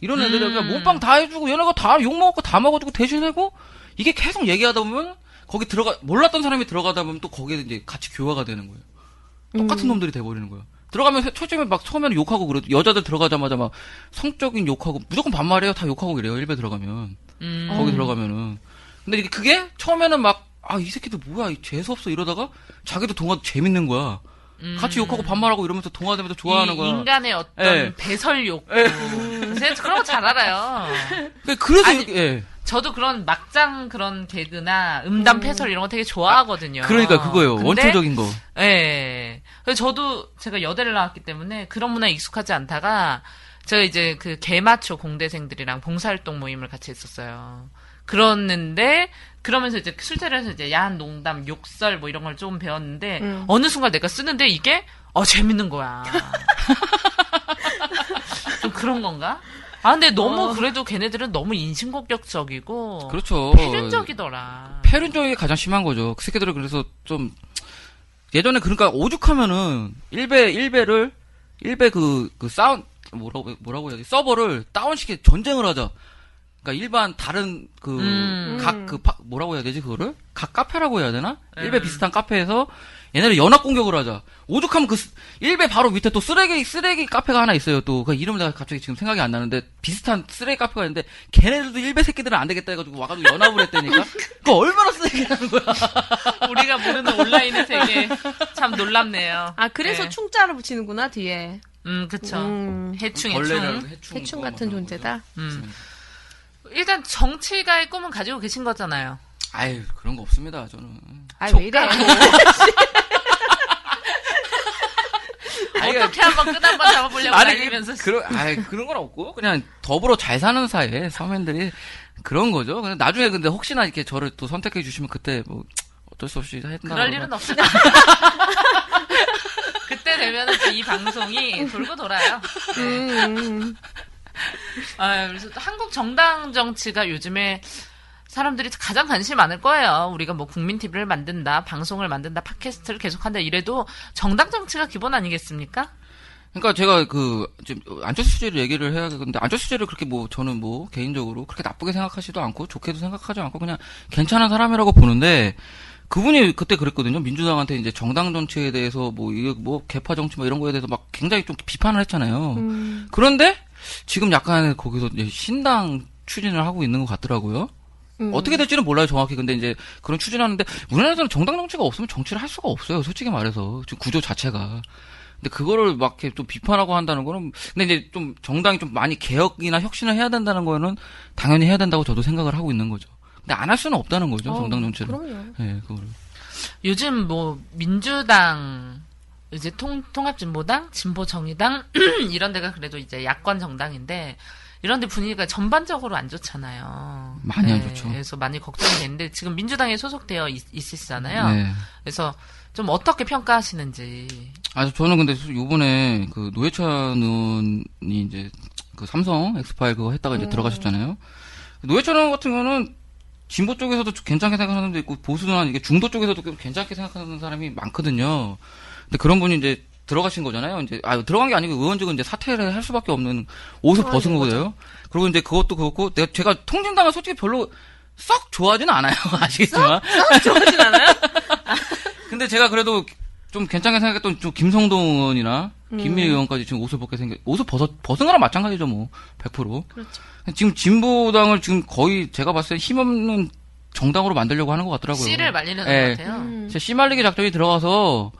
이런 애들이 음. 그냥 몸빵 다 해주고 얘네가 다 욕 먹고 다 먹어주고 대신하고 이게 계속 얘기하다 보면 거기 들어가 몰랐던 사람이 들어가다 보면 또 거기에 이제 같이 교화가 되는 거예요. 똑같은 놈들이 돼버리는 거예요. 들어가면 초점에 막 처음에는 욕하고 그래도 여자들 들어가자마자 막 성적인 욕하고 무조건 반말해요. 다 욕하고 그래요. 일배 들어가면 음. 거기 들어가면은 근데 이게 그게 처음에는 막 아 이 새끼들 뭐야 이 재수 없어 이러다가 자기도 동화 재밌는 거야. 같이 욕하고 반말하고 이러면서 동화되면서 좋아하는 이 거야. 인간의 어떤 예. 배설 욕구. 제가 그런 거 잘 알아요. 그- 그래서 아니, 이렇게 예. 저도 그런 막장 그런 개그나 음담 패설 이런 거 되게 좋아하거든요. 그러니까 그거예요. 원초적인 거. 예. 저도 제가 여대를 나왔기 때문에 그런 문화에 익숙하지 않다가 제가 이제 그 개마초 공대생들이랑 봉사활동 모임을 같이 했었어요. 그랬는데 그러면서 이제 술자리에서 이제 야한 농담, 욕설 뭐 이런 걸 좀 배웠는데 음. 어느 순간 내가 쓰는데 이게 어 재밌는 거야. 좀 그런 건가? 아 근데 너무 어. 그래도 걔네들은 너무 인신공격적이고 그렇죠. 패륜적이더라. 패륜적이 가장 심한 거죠. 그 새끼들은 그래서 좀 예전에 그러니까 오죽하면은 일베 일베를 일베 그그 사운 뭐라고 뭐라고 해야 지 서버를 다운시켜 전쟁을 하자. 그러니까 일반 다른 그 음. 각그 뭐라고 해야 되지 그거를 각 카페라고 해야 되나 네. 일베 비슷한 카페에서 얘네를 연합 공격을 하자 오죽하면 그 스- 일베 바로 밑에 또 쓰레기 쓰레기 카페가 하나 있어요 또 그 이름 내가 갑자기 지금 생각이 안 나는데 비슷한 쓰레기 카페가 있는데 걔네들도 일베 새끼들은 안 되겠다 해가지고 와가지고 연합을 했다니까 그 얼마나 쓰레기라는 거야 우리가 모르는 온라인의 세계 참 놀랍네요. 아 그래서 네. 충자를 붙이는구나 뒤에. 음, 그쵸. 음. 해충, 해충. 해충, 해충 그거 같은 막 존재다. 음. 일단 정치가의 꿈은 가지고 계신 거잖아요. 아유 그런 거 없습니다 저는 아왜 이래? 아니, 어떻게 한번 끈 한번 잡아보려고 아니, 달리면서. 그런, 아이, 그런 건 없고, 그냥 더불어 잘 사는 사이에 서민들이 그런 거죠. 그냥 나중에 근데 혹시나 이렇게 저를 또 선택해 주시면 그때 뭐 어쩔 수 없이 했나. 그럴 일은 없어요. 그때 되면은 또이 방송이 돌고 돌아요. 음. 아, 그래서 또 한국 정당 정치가 요즘에 사람들이 가장 관심이 많을 거예요. 우리가 뭐 국민 TV를 만든다, 방송을 만든다, 팟캐스트를 계속한다 이래도 정당 정치가 기본 아니겠습니까? 그러니까 제가 그, 지금 안철수 씨를 얘기를 해야겠는데, 안철수 씨를 그렇게 뭐, 저는 뭐, 개인적으로 그렇게 나쁘게 생각하지도 않고, 좋게도 생각하지 않고, 그냥 괜찮은 사람이라고 보는데, 그분이 그때 그랬거든요. 민주당한테 이제 정당 정치에 대해서 뭐, 이게 뭐, 개파 정치 뭐 이런 거에 대해서 막 굉장히 좀 비판을 했잖아요. 음. 그런데, 지금 약간 거기서 이제 신당 추진을 하고 있는 것 같더라고요. 음. 어떻게 될지는 몰라요, 정확히. 근데 이제 그런 추진하는데, 우리나라에서는 정당 정치가 없으면 정치를 할 수가 없어요, 솔직히 말해서. 지금 구조 자체가. 근데 그거를 막 이렇게 좀 비판하고 한다는 거는, 근데 이제 좀 정당이 좀 많이 개혁이나 혁신을 해야 된다는 거는 당연히 해야 된다고 저도 생각을 하고 있는 거죠. 근데 안 할 수는 없다는 거죠, 어, 정당 정치를. 그럼요. 예, 그거를. 요즘 뭐 민주당 이제 통, 통합진보당, 진보정의당 이런 데가 그래도 이제 야권 정당인데 이런 데 분위기가 전반적으로 안 좋잖아요. 많이 안 좋죠. 그래서 많이 걱정이 되는데 지금 민주당에 소속되어 있, 있으시잖아요. 네. 그래서 좀 어떻게 평가하시는지. 아, 저는 근데 요번에 그 노회찬 의원이 이제 그 삼성 엑스파일 그거 했다가 이제 들어가셨잖아요. 노회찬 의원 같은 경우는 진보 쪽에서도 괜찮게 생각하는 사람도 있고 보수나 이게 중도 쪽에서도 좀 괜찮게 생각하는 사람이 많거든요. 근데 그런 분이 이제 들어가신 거잖아요. 이제 아 들어간 게 아니고 의원직은 이제 사퇴를 할 수밖에 없는 옷을 벗은 거예요. 그리고 이제 그것도 그렇고 내가 제가 통진당은 솔직히 별로 썩 좋아하지는 않아요. 아시겠지만. 좋아하진 않아요? 근데 제가 그래도 좀 괜찮게 생각했던 좀 김성동 의원이나 김민희 의원까지 지금 옷을 벗게 생겨 옷을 벗어 벗은 거랑 마찬가지죠 뭐 100%. 그렇죠. 지금 진보당을 지금 거의 제가 봤을 때 힘없는 정당으로 만들려고 하는 것 같더라고요. 씨를 말리는 예. 것 같아요. 음. 씨 말리기 작전이 들어가서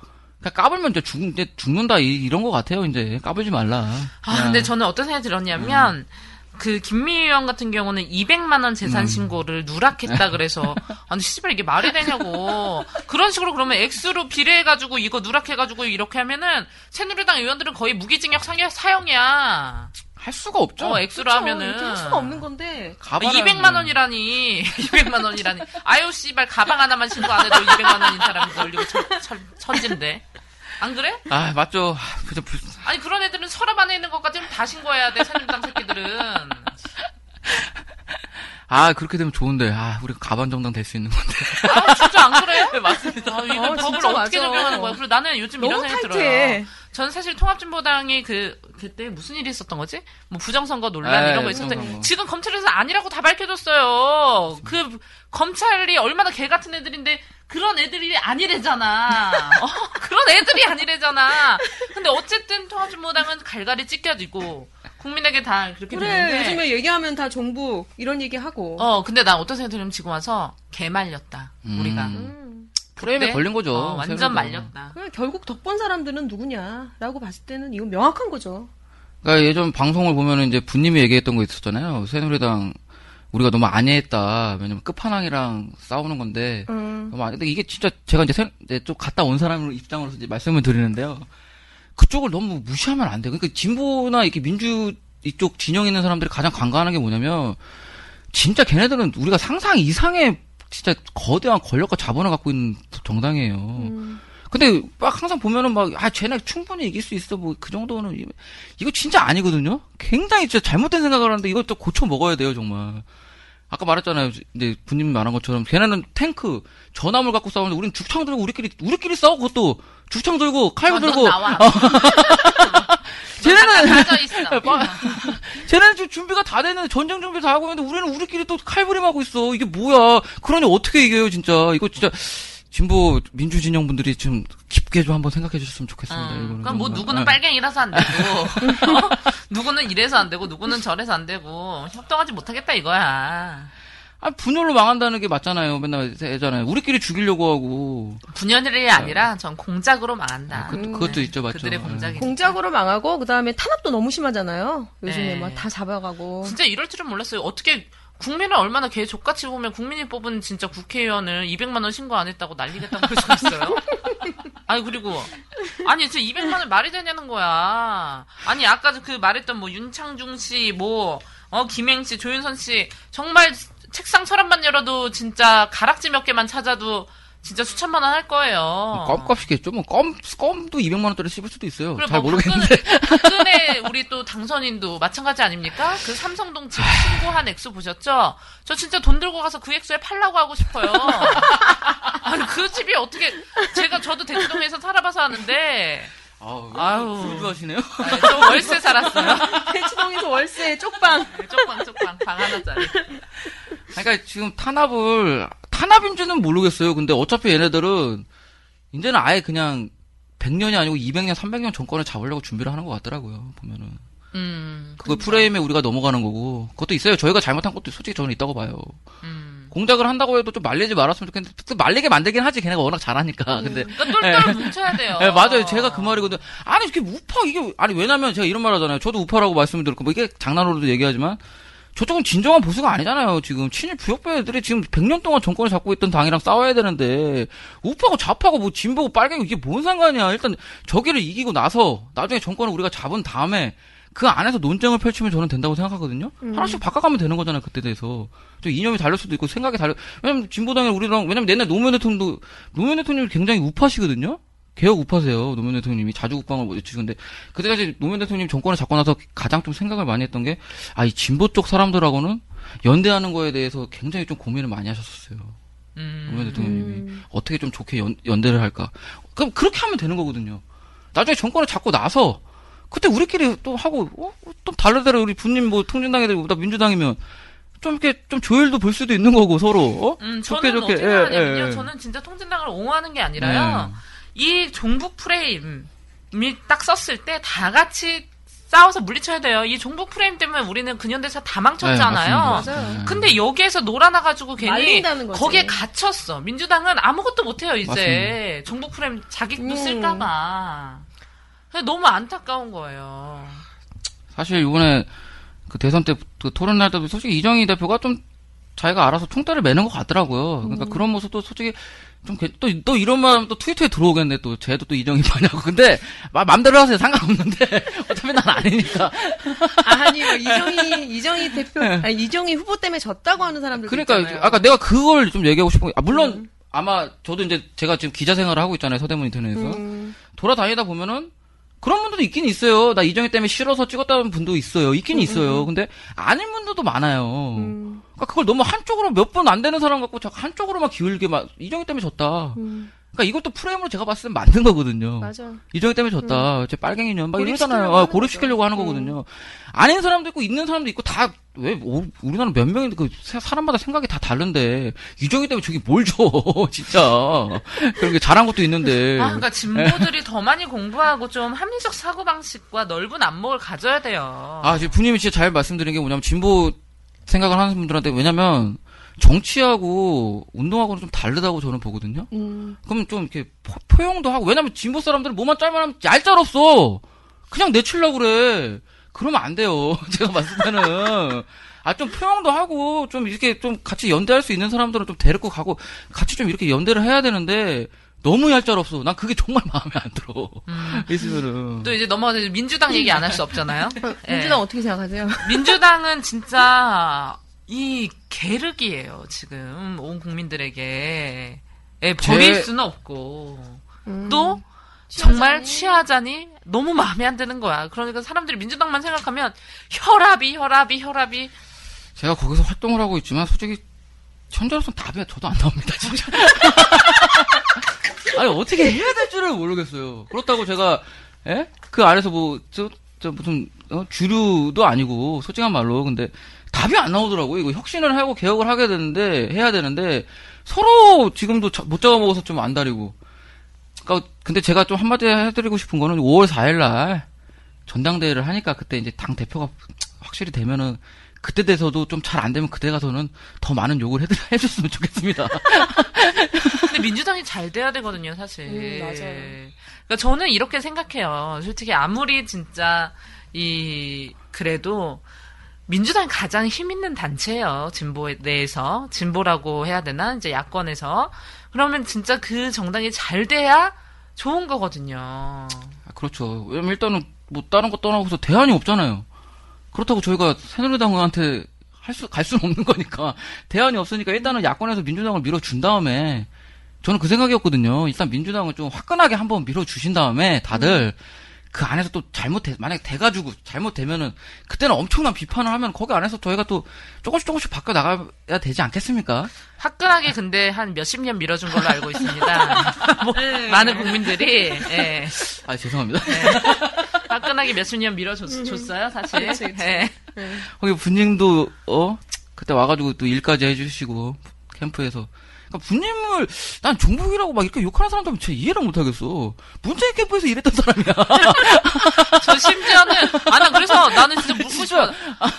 그냥 까불면 이제 죽, 죽는다 이, 런것 같아요 이제 까불지 말라. 아. 근데 저는 어떤 생각이 들었냐면, 그, 김미희 의원 같은 경우는 200만 원 재산 신고를 누락했다 그래서, 아니, 씨발, 이게 말이 되냐고. 그런 식으로 그러면 X로 비례해가지고, 이거 누락해가지고, 이렇게 하면은, 새누리당 의원들은 거의 무기징역 상여, 사형이야. 할 수가 없죠. 어, X로 그렇죠. 하면은. 할 수가 없는 건데. 가발은 200만 원이라니. 200만 원이라니. 아유, 씨발, 가방 하나만 신고 안 해도 200만 원인 사람이 걸리고 천, 천, 천진데. 안 그래? 아 맞죠. 아, 그저 불- 아니 그런 애들은 서랍 안에 있는 것까지는 다 신고해야 돼 새누리당 새끼들은 아 그렇게 되면 좋은데 아 우리가 가반 정당 될 수 있는 건데. 아 진짜 안 그래요? 맞습니다 아, 이거 어, 법을 어떻게 맞아. 적용하는 거야 그리고 나는 요즘 이런 너무 생각이. 들어요 저는 사실 통합진보당이 그 그때 무슨 일이 있었던 거지? 뭐 부정선거 논란 에, 이런 거 있었는데. 지금 검찰에서 아니라고 다 밝혀줬어요 그 검찰이 얼마나 개 같은 애들인데 그런 애들이 아니래잖아. 어, 그런 애들이 아니래잖아. 근데 어쨌든 통합진보당은 갈갈이 찢겨지고 국민에게 다 그렇게 그래, 되는데 요즘에 얘기하면 다 정부 이런 얘기 하고. 어, 근데 난 어떤 생각이 들냐면 지금 와서 개 말렸다. 우리가. 음. 프레임에? 걸린 거죠. 어, 완전 새누리당. 말렸다. 그냥 결국 덕본 사람들은 누구냐라고 봤을 때는 이건 명확한 거죠. 그러니까 예전 방송을 보면은 이제 부님이 얘기했던 거 있었잖아요. 새누리당 우리가 너무 안해했다. 왜냐면 끝판왕이랑 싸우는 건데. 음. 너무 안- 근데 이게 진짜 제가 이제, 새- 이제 좀 갔다 온 사람 입장으로서 이제 말씀을 드리는데요. 그쪽을 너무 무시하면 안 돼요. 그러니까 진보나 이렇게 민주 이쪽 진영 있는 사람들이 가장 간과하는 게 뭐냐면 진짜 걔네들은 우리가 상상 이상의 진짜 거대한 권력과 자본을 갖고 있는 정당이에요. 음. 근데 막 항상 보면은 막, 아, 쟤네 충분히 이길 수 있어. 뭐, 그 정도는. 이- 이거 진짜 아니거든요? 굉장히 진짜 잘못된 생각을 하는데 또 고쳐 먹어야 돼요, 정말. 아까 말했잖아요. 이제 분님이 말한 것처럼 걔네는 탱크, 전함을 갖고 싸우는데 우리는 죽창 들고 우리끼리, 우리끼리 싸워, 그것도. 죽창 들고, 칼 어, 너 들고. 나와. 쟤네는 쟤네는. 빠- 쟤네는 지금 준비가 다 됐는데 전쟁 준비 다 하고 있는데 우리는 우리끼리 또 칼부림하고 있어. 이게 뭐야? 그러니 어떻게 이겨요, 진짜? 이거 진짜 진보 민주 진영 분들이 좀 깊게 좀 한번 생각해 주셨으면 좋겠습니다. 어, 이거는 그럼 뭐. 누구는 네. 빨갱이라서 안 되고 어? 누구는 이래서 안 되고 누구는 저래서 안 되고 협동하지 못하겠다 이거야. 아, 분열로 망한다는 게 맞잖아요. 맨날 해잖아요. 우리끼리 죽이려고 하고. 분열이 아니라 전 공작으로 망한다. 그, 그것도 있죠, 맞죠. 그들의 네. 공작이. 공작으로 망하고 그다음에 탄압도 너무 심하잖아요. 요즘에 네. 막다 잡아가고. 진짜 이럴 줄은 몰랐어요. 어떻게 국민을 얼마나 개 족같이 보면 국민이 뽑은 진짜 국회의원을 200만 원 신고 안 했다고 난리겠다고 할 수가 있어요? 아니 그리고 아니 진짜 200만 원 말이 되냐는 거야. 아니 아까 그 말했던 뭐 윤창중 씨, 뭐어 김행 씨, 조윤선 씨 정말 책상 서랍만 열어도 진짜 가락지 몇 개만 찾아도 진짜 수천만 원 할 거예요. 껌값이겠죠. 뭐, 껌, 껌도 200만 원짜리 씹을 수도 있어요. 그리고 잘뭐 모르겠는데. 박근혜, 박근혜 우리 또 당선인도 마찬가지 아닙니까? 그 삼성동 집 신고한 액수 보셨죠? 저 진짜 돈 들고 가서 그 액수에 팔라고 하고 싶어요. 아니 그 집이 어떻게 제가 저도 대치동에서 살아봐서 아는데 아우. 술 좋아하시네요? 아니, 저 월세 살았어요. 대치동에서 월세 쪽방. 쪽방 쪽방 방 하나짜리. 그러니까 지금 탄압을, 탄압인지는 모르겠어요. 근데 어차피 얘네들은, 이제는 아예 그냥, 100년이 아니고 200년, 300년 정권을 잡으려고 준비를 하는 것 같더라고요, 보면은. 음, 그거 프레임에 우리가 넘어가는 거고, 그것도 있어요. 저희가 잘못한 것도 솔직히 저는 있다고 봐요. 음. 공작을 한다고 해도 좀 말리지 말았으면 좋겠는데, 또 말리게 만들긴 하지, 걔네가 워낙 잘하니까. 근데, 그러니까 똘똘 뭉쳐야 돼요. 네, 맞아요. 제가 그 말이거든. 아니, 이렇게 우파, 이게, 아니, 왜냐면 제가 이런 말 하잖아요. 저도 우파라고 말씀을 드렸고, 뭐 이게 장난으로도 얘기하지만, 저쪽은 진정한 보수가 아니잖아요. 지금 친일 부역배 애들이 지금 100년 동안 정권을 잡고 있던 당이랑 싸워야 되는데, 우파고 좌파고 뭐 진보고 빨갱이 이게 뭔 상관이야. 일단 저기를 이기고 나서, 나중에 정권을 우리가 잡은 다음에, 그 안에서 논쟁을 펼치면 저는 된다고 생각하거든요. 하나씩 바꿔가면 되는 거잖아요. 그때 대해서. 저 이념이 다를 수도 있고 생각이 달려. 왜냐면 진보당에 우리랑 왜냐면 옛날 노무현 대통령도 노무현 대통령이 굉장히 우파시거든요. 개혁 우파세요. 노무현 대통령이 자주 국방을 못 외치는데 그때까지 노무현 대통령이 정권을 잡고 나서 가장 좀 생각을 많이 했던 게 아 이 진보 쪽 사람들하고는 연대하는 거에 대해서 굉장히 좀 고민을 많이 하셨었어요. 음. 노무현 대통령님이 어떻게 좀 좋게 연, 연대를 할까? 그럼 그렇게 하면 되는 거거든요. 나중에 정권을 잡고 나서 그때 우리끼리 또 하고 어? 또 다르대로 우리 분님 뭐 통진당 애들 보다 민주당이면 좀 이렇게 좀 조율도 볼 수도 있는 거고 서로 어? 음, 좋게 저는 좋게 어떻게 예, 하냐면요. 예, 예. 저는 진짜 통진당을 옹호하는 게 아니라요. 이 종북 프레임이 딱 썼을 때 다 같이 싸워서 물리쳐야 돼요. 이 종북 프레임 때문에 우리는 근현대사 다 망쳤잖아요. 네. 맞아요. 근데 여기에서 놀아나가지고 괜히. 거기에 갇혔어. 민주당은 아무것도 못해요 이제 맞습니다. 종북 프레임 자기도 음. 쓸까봐. 너무 안타까운 거예요. 사실 이번에 그 대선 때 그 토론 날 때도 솔직히 이정희 대표가 좀 자기가 알아서 총대를 매는 것 같더라고요. 그러니까 그런 모습도 솔직히 좀또또 이런 말하면 또 트위터에 들어오겠네 또 쟤도 또 이정희 파냐고. 근데 마, 맘대로 하세요 상관없는데 어차피 난 아니니까. 아니 뭐 이정희 이정희 대표 아니 이정희 후보 때문에 졌다고 하는 사람들 그러니까 있잖아요. 아까 내가 그걸 좀 얘기하고 싶은 게 아, 물론 아마 저도 이제 제가 지금 기자 생활을 하고 있잖아요 서대문 인터넷에서 음. 돌아다니다 보면은 그런 분들도 있긴 있어요. 나 이정희 때문에 싫어서 찍었다는 분도 있어요. 있긴 있어요. 근데 아닌 분들도 많아요. 음. 그러니까 그걸 너무 한쪽으로 몇분안 되는 사람 갖고 자꾸 한쪽으로만 기울게 막 이정희 때문에 졌다. 음. 그러니까 이것도 프레임으로 제가 봤을 때 만든 거거든요. 맞아. 이정희 때문에 졌다. 쟤 빨갱이년 막 이러잖아요. 어, 하는 고립시키려고. 하는 거거든요. 아닌 사람도 있고 있는 사람도 있고 다 왜 우리나라 몇 명인데 그 사- 사람마다 생각이 다 다른데 이정희 때문에 저기 뭘 줘? 진짜 그런 게 잘한 것도 있는데. 아, 그러니까 진보들이 더 많이 공부하고 좀 합리적 사고 방식과 넓은 안목을 가져야 돼요. 아, 지금 부님이 진짜 잘 말씀드린 게 뭐냐면 진보 생각을 하는 분들한테 왜냐면 정치하고 운동하고는 좀 다르다고 저는 보거든요. 음. 그럼 좀 이렇게 포, 용도 하고 왜냐면 진보 사람들은 뭐만 짤만 하면 얄짤 없어. 그냥 내치려고 그래. 그러면 안 돼요. 제가 봤을 때는 아좀 포용도 하고 좀 이렇게 좀 같이 연대할 수 있는 사람들은 좀 데리고 가고 같이 좀 이렇게 연대를 해야 되는데 너무 얄짤 없어. 난 그게 정말 마음에 안 들어. 있으면은 또 이제 넘어가서 민주당 얘기 안 할 수 없잖아요. 예. 민주당 어떻게 생각하세요? 민주당은 진짜 이 계륵이에요. 지금 온 국민들에게 예, 버릴 제- 수는 없고 음. 또 정말 취하자니 너무 마음에 안 드는 거야. 그러니까 사람들이 민주당만 생각하면 혈압이 혈압이 혈압이 제가 거기서 활동을 하고 있지만 솔직히 현재로서는 답이 저도 안 나옵니다 진짜 아니 어떻게 해야 될 줄을 모르겠어요 그렇다고 제가 예? 그 안에서 뭐저 저 무슨 어, 주류도 아니고 솔직한 말로 근데 답이 안 나오더라고요. 이거 혁신을 하고 개혁을 하게 되는데 해야 되는데 서로 지금도 자- 못 잡아먹어서 좀 안달이고. 그러니까 근데 제가 좀 한마디 해드리고 싶은 거는 5월 4일 날 전당대회를 하니까 그때 이제 당 대표가 확실히 되면은 그때 돼서도 좀 잘 안 되면 그때 가서는 더 많은 욕을 해드, 해줬으면 좋겠습니다. 근데 민주당이 잘 돼야 되거든요, 사실. 음, 맞아요. 그러니까 저는 이렇게 생각해요. 솔직히 아무리 진짜 이 그래도 민주당이 가장 힘 있는 단체예요. 진보에 대해서 진보라고 해야 되나 이제 야권에서 그러면 진짜 그 정당이 잘 돼야 좋은 거거든요. 아, 그렇죠. 왜냐면 일단은 뭐 다른 거 떠나고서 대안이 없잖아요. 그렇다고 저희가 새누리당한테 할 수, 갈 수는 없는 거니까. 대안이 없으니까 일단은 야권에서 민주당을 밀어준 다음에 저는 그 생각이었거든요. 일단 민주당을 좀 화끈하게 한번 밀어주신 다음에 다들 그 안에서 또 잘못돼, 만약에 돼가지고 잘못되면은 그때는 엄청난 비판을 하면 거기 안에서 저희가 또 조금씩 조금씩 바꿔 나가야 되지 않겠습니까? 화끈하게 근데 한 몇십 년 밀어준 걸로 알고 있습니다. 뭐, 많은 국민들이 예. 아, 죄송합니다. 화끈하게 몇십 년 밀어줬어요, 사실. 그치, 그치. 예. 거기 분님도 어 그때 와가지고 또 일까지 해주시고 캠프에서 그러니까 분님을 난 종북이라고 막 이렇게 욕하는 사람들은 진짜 이해를 못하겠어 문재인 캠프에서 일했던 사람이야 저 심지어는 아나 그래서 나는 진짜 묻고 싶어.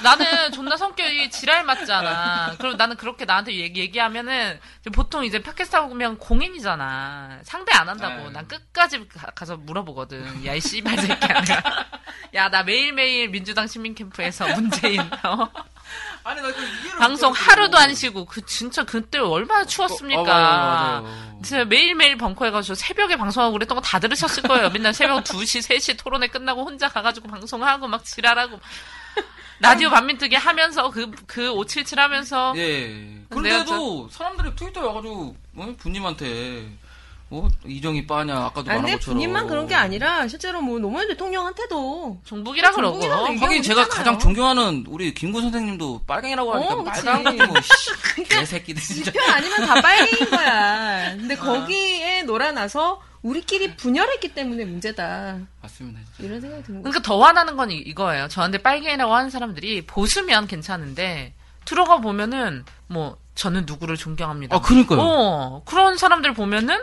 나는 존나 성격이 지랄 맞잖아. 그럼 나는 그렇게 나한테 얘기 얘기하면은 보통 이제 팟캐스트 하고 보면 공인이잖아. 상대 안 한다고. 네. 난 끝까지 가, 가서 물어보거든. 야 이 씨발 새끼야. 야 나 매일매일 민주당 시민 캠프에서 문재인 어? 아니 나 이해를 방송 하루도 안 쉬고 그 진짜 그때 얼마나 추웠습니까? 어, 맞아요, 맞아요. 진짜 매일매일 벙커해가지고 새벽에 방송하고 그랬던 거 다 들으셨을 거예요. 맨날 새벽 2시, 3시 토론회 끝나고 혼자 가가지고 방송하고 막 지랄하고. 라디오 반민특위 하면서 그, 그 577 하면서. 예 그런데도 사람들이 트위터에 와가지고 어? 분님한테 어 이정희 빠냐 아까도 아, 말한 근데 것처럼 본인만 그런 게 아니라 실제로 뭐 노무현 대통령한테도 종북이라 그러고. 종북이라고 얘기- 하긴 제가 얘기하잖아요. 가장 존경하는 우리 김구 선생님도 빨갱이라고 하니까 어, 그치. 빨강 같은 거 씨, 개새끼들 진짜 편 아니면 다 빨갱인 거야. 근데 거기에 놀아나서 우리끼리 분열했기 때문에 문제다. 맞습니다 진짜. 이런 생각이 드는 거야. 그러니까 더 화나는 건 이- 이거예요. 저한테 빨갱이라고 하는 사람들이 보수면 괜찮은데 들어가 보면은 뭐 저는 누구를 존경합니다. 아 그러니까요 어, 그런 사람들 보면은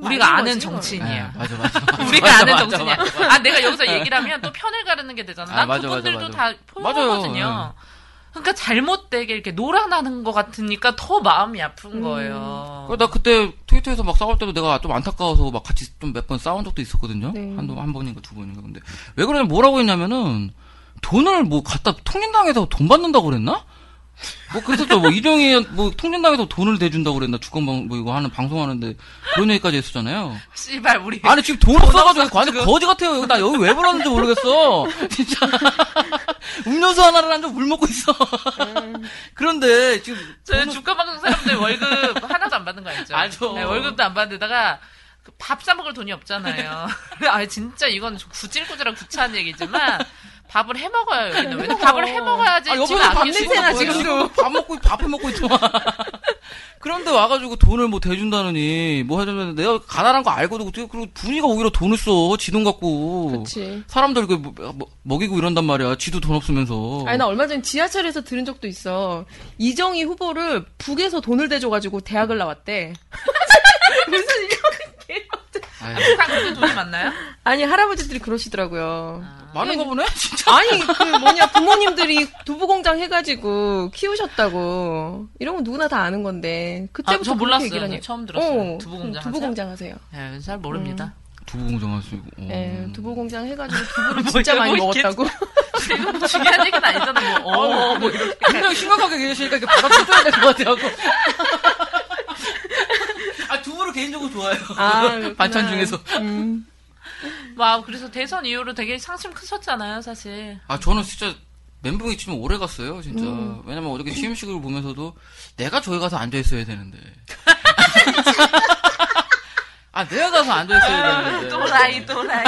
우리가 아는 거지, 정치인이에요. 네, 맞아 맞아 맞아. 우리가 맞아, 아는 맞아. 아, 내가 여기서 얘기를 하면 또 편을 가르는 게 되잖아. 아, 난 맞아, 그분들도 맞아, 다 맞아. 포용하거든요. 그러니까 잘못되게 이렇게 놀아나는 것 같으니까 더 마음이 아픈 음. 거예요. 나 그때 트위터에서 막 싸울 때도 내가 좀 안타까워서 막 같이 좀 몇 번 싸운 적도 있었거든요. 네. 한, 한 번인가 두 번인가. 근데 왜 그러냐, 뭐라고 했냐면은 돈을 뭐 갖다 통진당에서 돈 받는다고 그랬나? 뭐 그랬었죠. 뭐 이정희 뭐 통진당에서 돈을 대준다고 그랬나? 주권방 뭐 이거 하는 방송하는데 그런 얘기까지 했었잖아요. 씨발, 우리. 아니 지금 돈 없어가지고 완전 거지 같아요. 나 여기 왜 불렀는지 모르겠어. 진짜 음료수 하나를 한 잔 물 먹고 있어. 그런데 지금 저희 돈을- 주가방송 사람들 월급 하나도 안 받는 거 알죠? 알죠. 네, 월급도 안 받는데다가 밥 사 먹을 돈이 없잖아요. 아 진짜 이건 좀 구질구질한 구차한 얘기지만 밥을 해 먹어요 여기는. 왜냐 밥을 해 먹어야지. 아, 안밥 냄새나. 지금도. 밥 먹고 밥해 먹고 있더만. 그런데 와가지고 돈을 뭐 대준다느니 뭐 해주면 내가 가난한 거 알고도 어떻게 그리고 분이가 오히려 돈을 써. 지돈 갖고. 그치. 사람들 그 뭐- 뭐- 먹이고 이런단 말이야. 지도 돈 없으면서. 아니, 나 얼마 전에 지하철에서 들은 적도 있어. 이정희 후보를 북에서 돈을 대줘가지고 대학을 나왔대. 무슨 이런 아유, 북한 그렇게 돈이 많나요? 아니, 할아버지들이 그러시더라고요. 많은가 보네 진짜. 아니, 그 뭐냐, 부모님들이 두부 공장 해가지고 키우셨다고. 이런 건 누구나 다 아는 건데. 그때부터 아, 몰랐어요. 얘기를 하니- 처음 들었어요. 어, 두부 공장 두부공장 하세요. 네, 잘 모릅니다. 두부 공장 하시고. 어. 예, 두부 공장 해가지고 두부를 진짜 많이 뭐 먹었다고. 지금 중요한 얘기는 아니잖아. 뭐, 어, 뭐 이렇게. 굉장히 심각하게 계시니까 이렇게 받아쳐줘야 될 것 같아요. 아 두부를 개인적으로 좋아해요. 아. 반찬 중에서. 음. 와, 그래서 대선 이후로 되게 상심 크셨잖아요, 사실. 아 저는 진짜 멘붕이 치면 오래 갔어요 진짜 음. 왜냐면 어저께 취임식을 보면서도 내가 저기 가서 앉아 있어야 되는데 아 내가 가서 앉아 있어야 되는데 또라이, 또라이.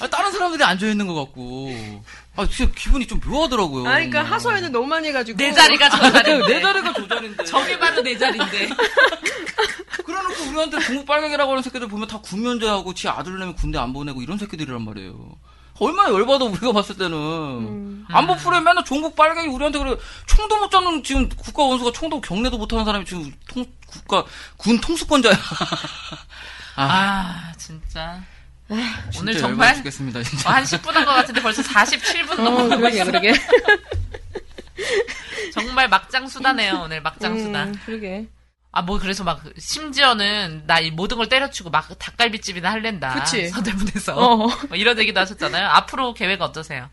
아, 다른 사람들이 앉아 있는 것 같고 아 진짜 기분이 좀 묘하더라고요 아, 그러니까. 하소연을 너무 많이 해가지고. 내 자리가 저 자리인데. 내 자리가 저 자리인데 저게 바로 내 자리인데. 그래놓고 우리한테 중국 빨갱이라고 하는 새끼들 보면 다 군면제하고 지 아들 내면 군대 안 보내고 이런 새끼들이란 말이에요 얼마나 열받아 우리가 봤을 때는 안보 프로에 맨날 종국 빨갱이 우리한테 그래 총도 못 잡는 지금 국가 원수가 총도 경례도 못하는 사람이 지금 통, 국가 군 통수권자야. 아, 아, 진짜. 진짜 오늘 열받아 정말 죽겠습니다 진짜. 어, 한 10분 한 것 같은데 벌써 47분 어, 넘어가고 그러게. 그러게. 정말 막장 수다네요, 오늘 막장 수다. 음, 그러게. 아, 뭐, 그래서 막, 심지어는, 나 이 모든 걸 때려치고 막 닭갈비집이나 할랜다. 그치. 서대문에서. 어. 뭐 이런 얘기도 하셨잖아요. 앞으로 계획 어떠세요?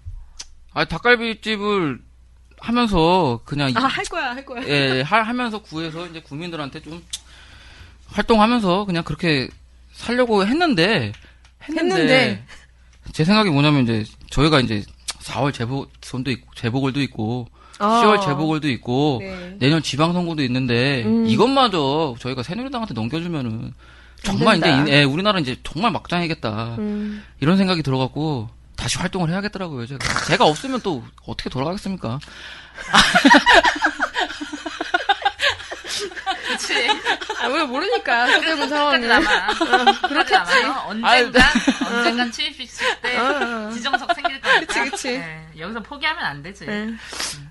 아 닭갈비집을 하면서 그냥 아, 할 거야, 할 거야. 예, 하, 하면서 구해서 이제 국민들한테 좀 활동하면서 그냥 그렇게 살려고 했는데 했는데, 했는데. 제 생각이 뭐냐면 이제 저희가 이제 4월 재보선도 있고 재보궐도 있고 아. 10월 재보궐도 있고 네. 내년 지방선거도 있는데 음. 이것마저 저희가 새누리당한테 넘겨주면은 정말 이제 예, 우리나라 이제 정말 막장이겠다 음. 이런 생각이 들어갖고 다시 활동을 해야겠더라고요 제가 제가 없으면 또 어떻게 돌아가겠습니까? 그치. 아, 우리가 모르니까, 서대문 상황을. 남아. 그렇겠지. 언젠간, 아, 언젠간 취입식 때 어, 어. 지정석 생길 거니까. 그치, 그치. 네, 여기서 포기하면 안 되지. 네.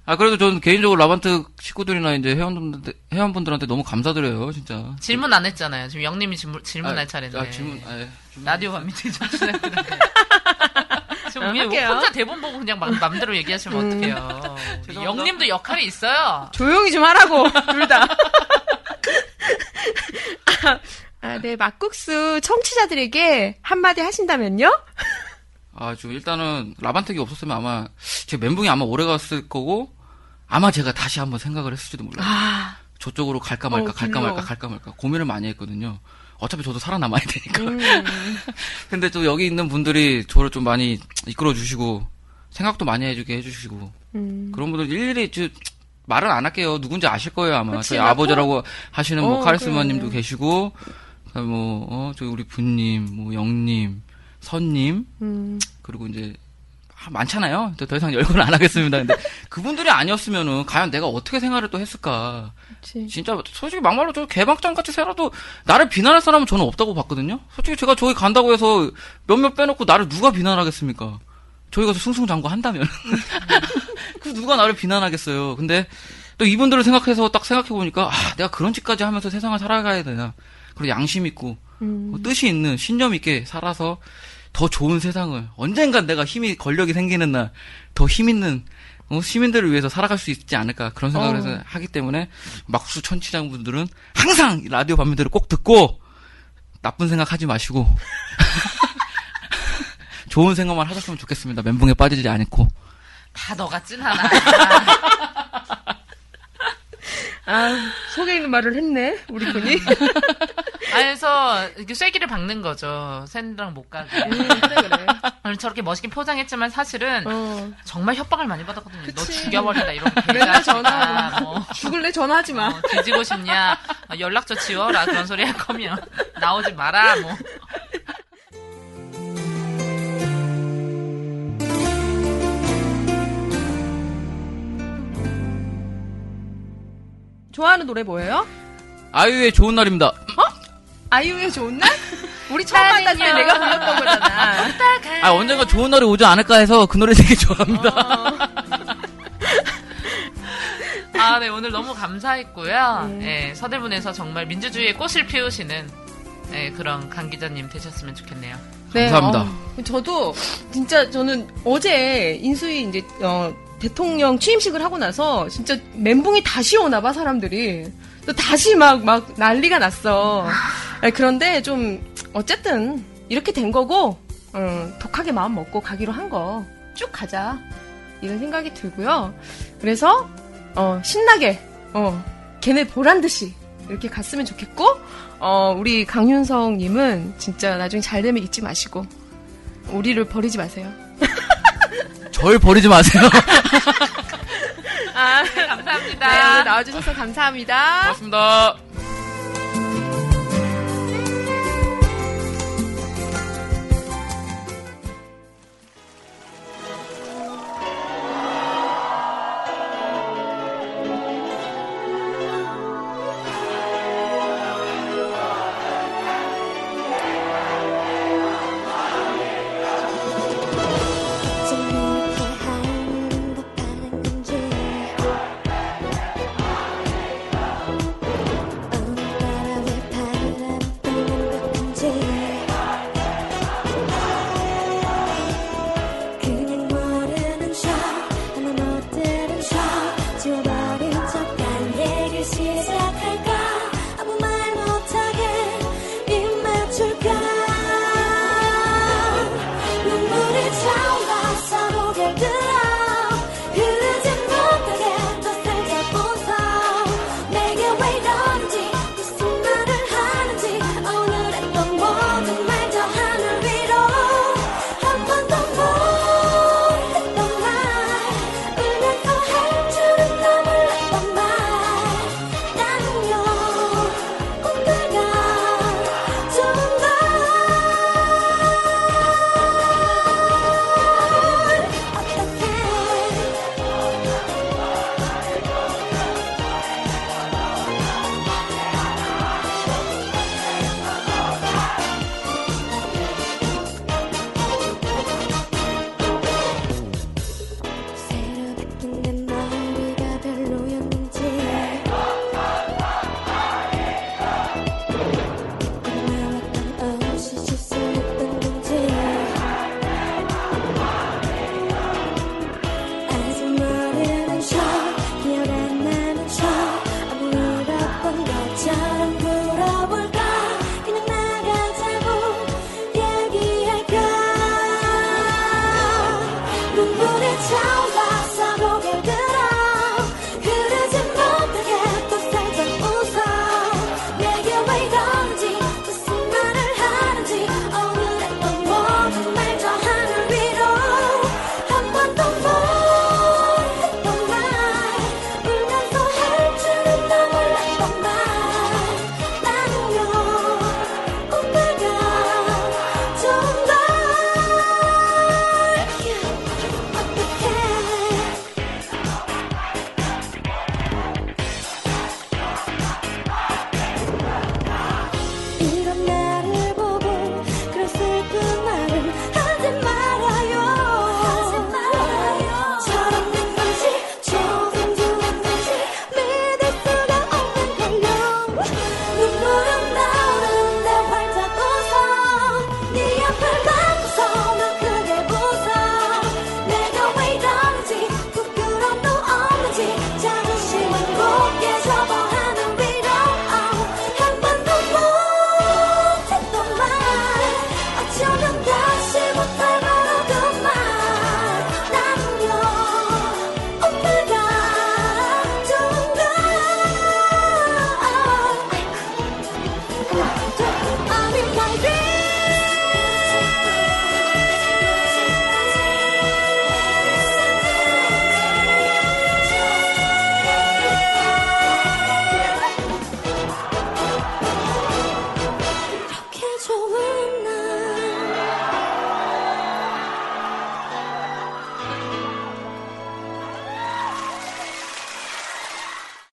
아 그래도 저는 개인적으로 라반트 식구들이나 이제 회원분들 회원분들한테 너무 감사드려요 진짜. 질문 안 했잖아요. 지금 영님이 질문, 질문할 아, 차례인데. 아, 질문. 아, 예. 질문. 라디오 밤미팅 정신했는데. 지금 어, 왜 할게요. 혼자 대본 보고 그냥 막 맘대로 얘기하시면 음. 어떡해요. 영님도 역할이 있어요. 조용히 좀 하라고, 둘 다. 아, 네, 막국수 청취자들에게 한마디 하신다면요? 아 지금 일단은 라반텍이 없었으면 아마 제 멘붕이 아마 오래 갔을 거고 아마 제가 다시 한번 생각을 했을지도 몰라요. 아, 저쪽으로 갈까 말까 어, 갈까. 말까 갈까 말까 고민을 많이 했거든요. 어차피 저도 살아남아야 되니까. 음. 근데 또 여기 있는 분들이 저를 좀 많이 이끌어 주시고 생각도 많이 해주게 해주시고 음. 그런 분들 일일이 저, 말은 안 할게요. 누군지 아실 거예요 아마. 그치, 저희 나 아버지라고 하시는 뭐 어, 카리스마님도 그래. 계시고 그다음에 뭐 어, 저희 우리 분님, 뭐 영님, 선님 음. 그리고 이제 아, 많잖아요. 더, 더 이상 열거는 안 하겠습니다. 근데 그분들이 아니었으면은 과연 내가 어떻게 생활을 또 했을까? 그치. 진짜 솔직히 막말로 저 개막장 같이 살아도 나를 비난할 사람은 저는 없다고 봤거든요. 솔직히 제가 저기 간다고 해서 몇몇 빼놓고 나를 누가 비난하겠습니까? 저희 가서 승승장구 한다면 그 누가 나를 비난하겠어요. 근데 또 이분들을 생각해서 딱 생각해 보니까 아 내가 그런 짓까지 하면서 세상을 살아가야 되나? 그리고 양심 있고 음. 뭐 뜻이 있는 신념 있게 살아서 더 좋은 세상을 언젠간 내가 힘이 권력이 생기는 날 더 힘 있는 어, 시민들을 위해서 살아갈 수 있지 않을까 그런 생각을 어. 해서 하기 때문에 막수 천치장 분들은 항상 이 라디오 밤미들을 꼭 듣고 나쁜 생각 하지 마시고 좋은 생각만 하셨으면 좋겠습니다. 멘붕에 빠지지 않고 다 너 같진 않아. 아, 속에 있는 말을 했네, 우리 분이. 아, 그래서 이렇게 쐐기를 박는 거죠. 샌드랑 못 가게. 음, 그래, 그래. 오늘 저렇게 멋있게 포장했지만 사실은 어. 정말 협박을 많이 받았거든요. 너 그치. 죽여버린다 이런 거. 맨날 전화하고. 뭐, 죽을래? 전화하지 마. 어, 뒤지고 싶냐? 어, 연락처 지워라 그런 소리 할 거면 나오지 마라 뭐. 좋아하는 노래 뭐예요? 아유의 좋은 날입니다. 아이유의 좋은 날? 우리 처음 만날 때 내가 불렀던 거잖아. 아 언젠가 좋은 날이 오지 않을까 해서 그 노래 되게 좋아합니다. 아, 네, 오늘 너무 감사했고요. 예, 서대문에서 정말 민주주의의 꽃을 피우시는 예, 그런 강 기자님 되셨으면 좋겠네요. 감사합니다. 어, 저도 진짜 저는 어제 인수위 이제 어, 대통령 취임식을 하고 나서 진짜 멘붕이 다시 오나 봐 사람들이 또 다시 막막 난리가 났어. 아니, 그런데 좀 어쨌든 이렇게 된 거고 어, 독하게 마음 먹고 가기로 한 거 쭉 가자 이런 생각이 들고요. 그래서 어, 신나게 어, 걔네 보란 듯이 이렇게 갔으면 좋겠고 어, 우리 강윤성님은 진짜 나중에 잘 되면 잊지 마시고 우리를 버리지 마세요. 절 버리지 마세요. 아, 감사합니다. 네, 오늘 나와주셔서 감사합니다. 고맙습니다.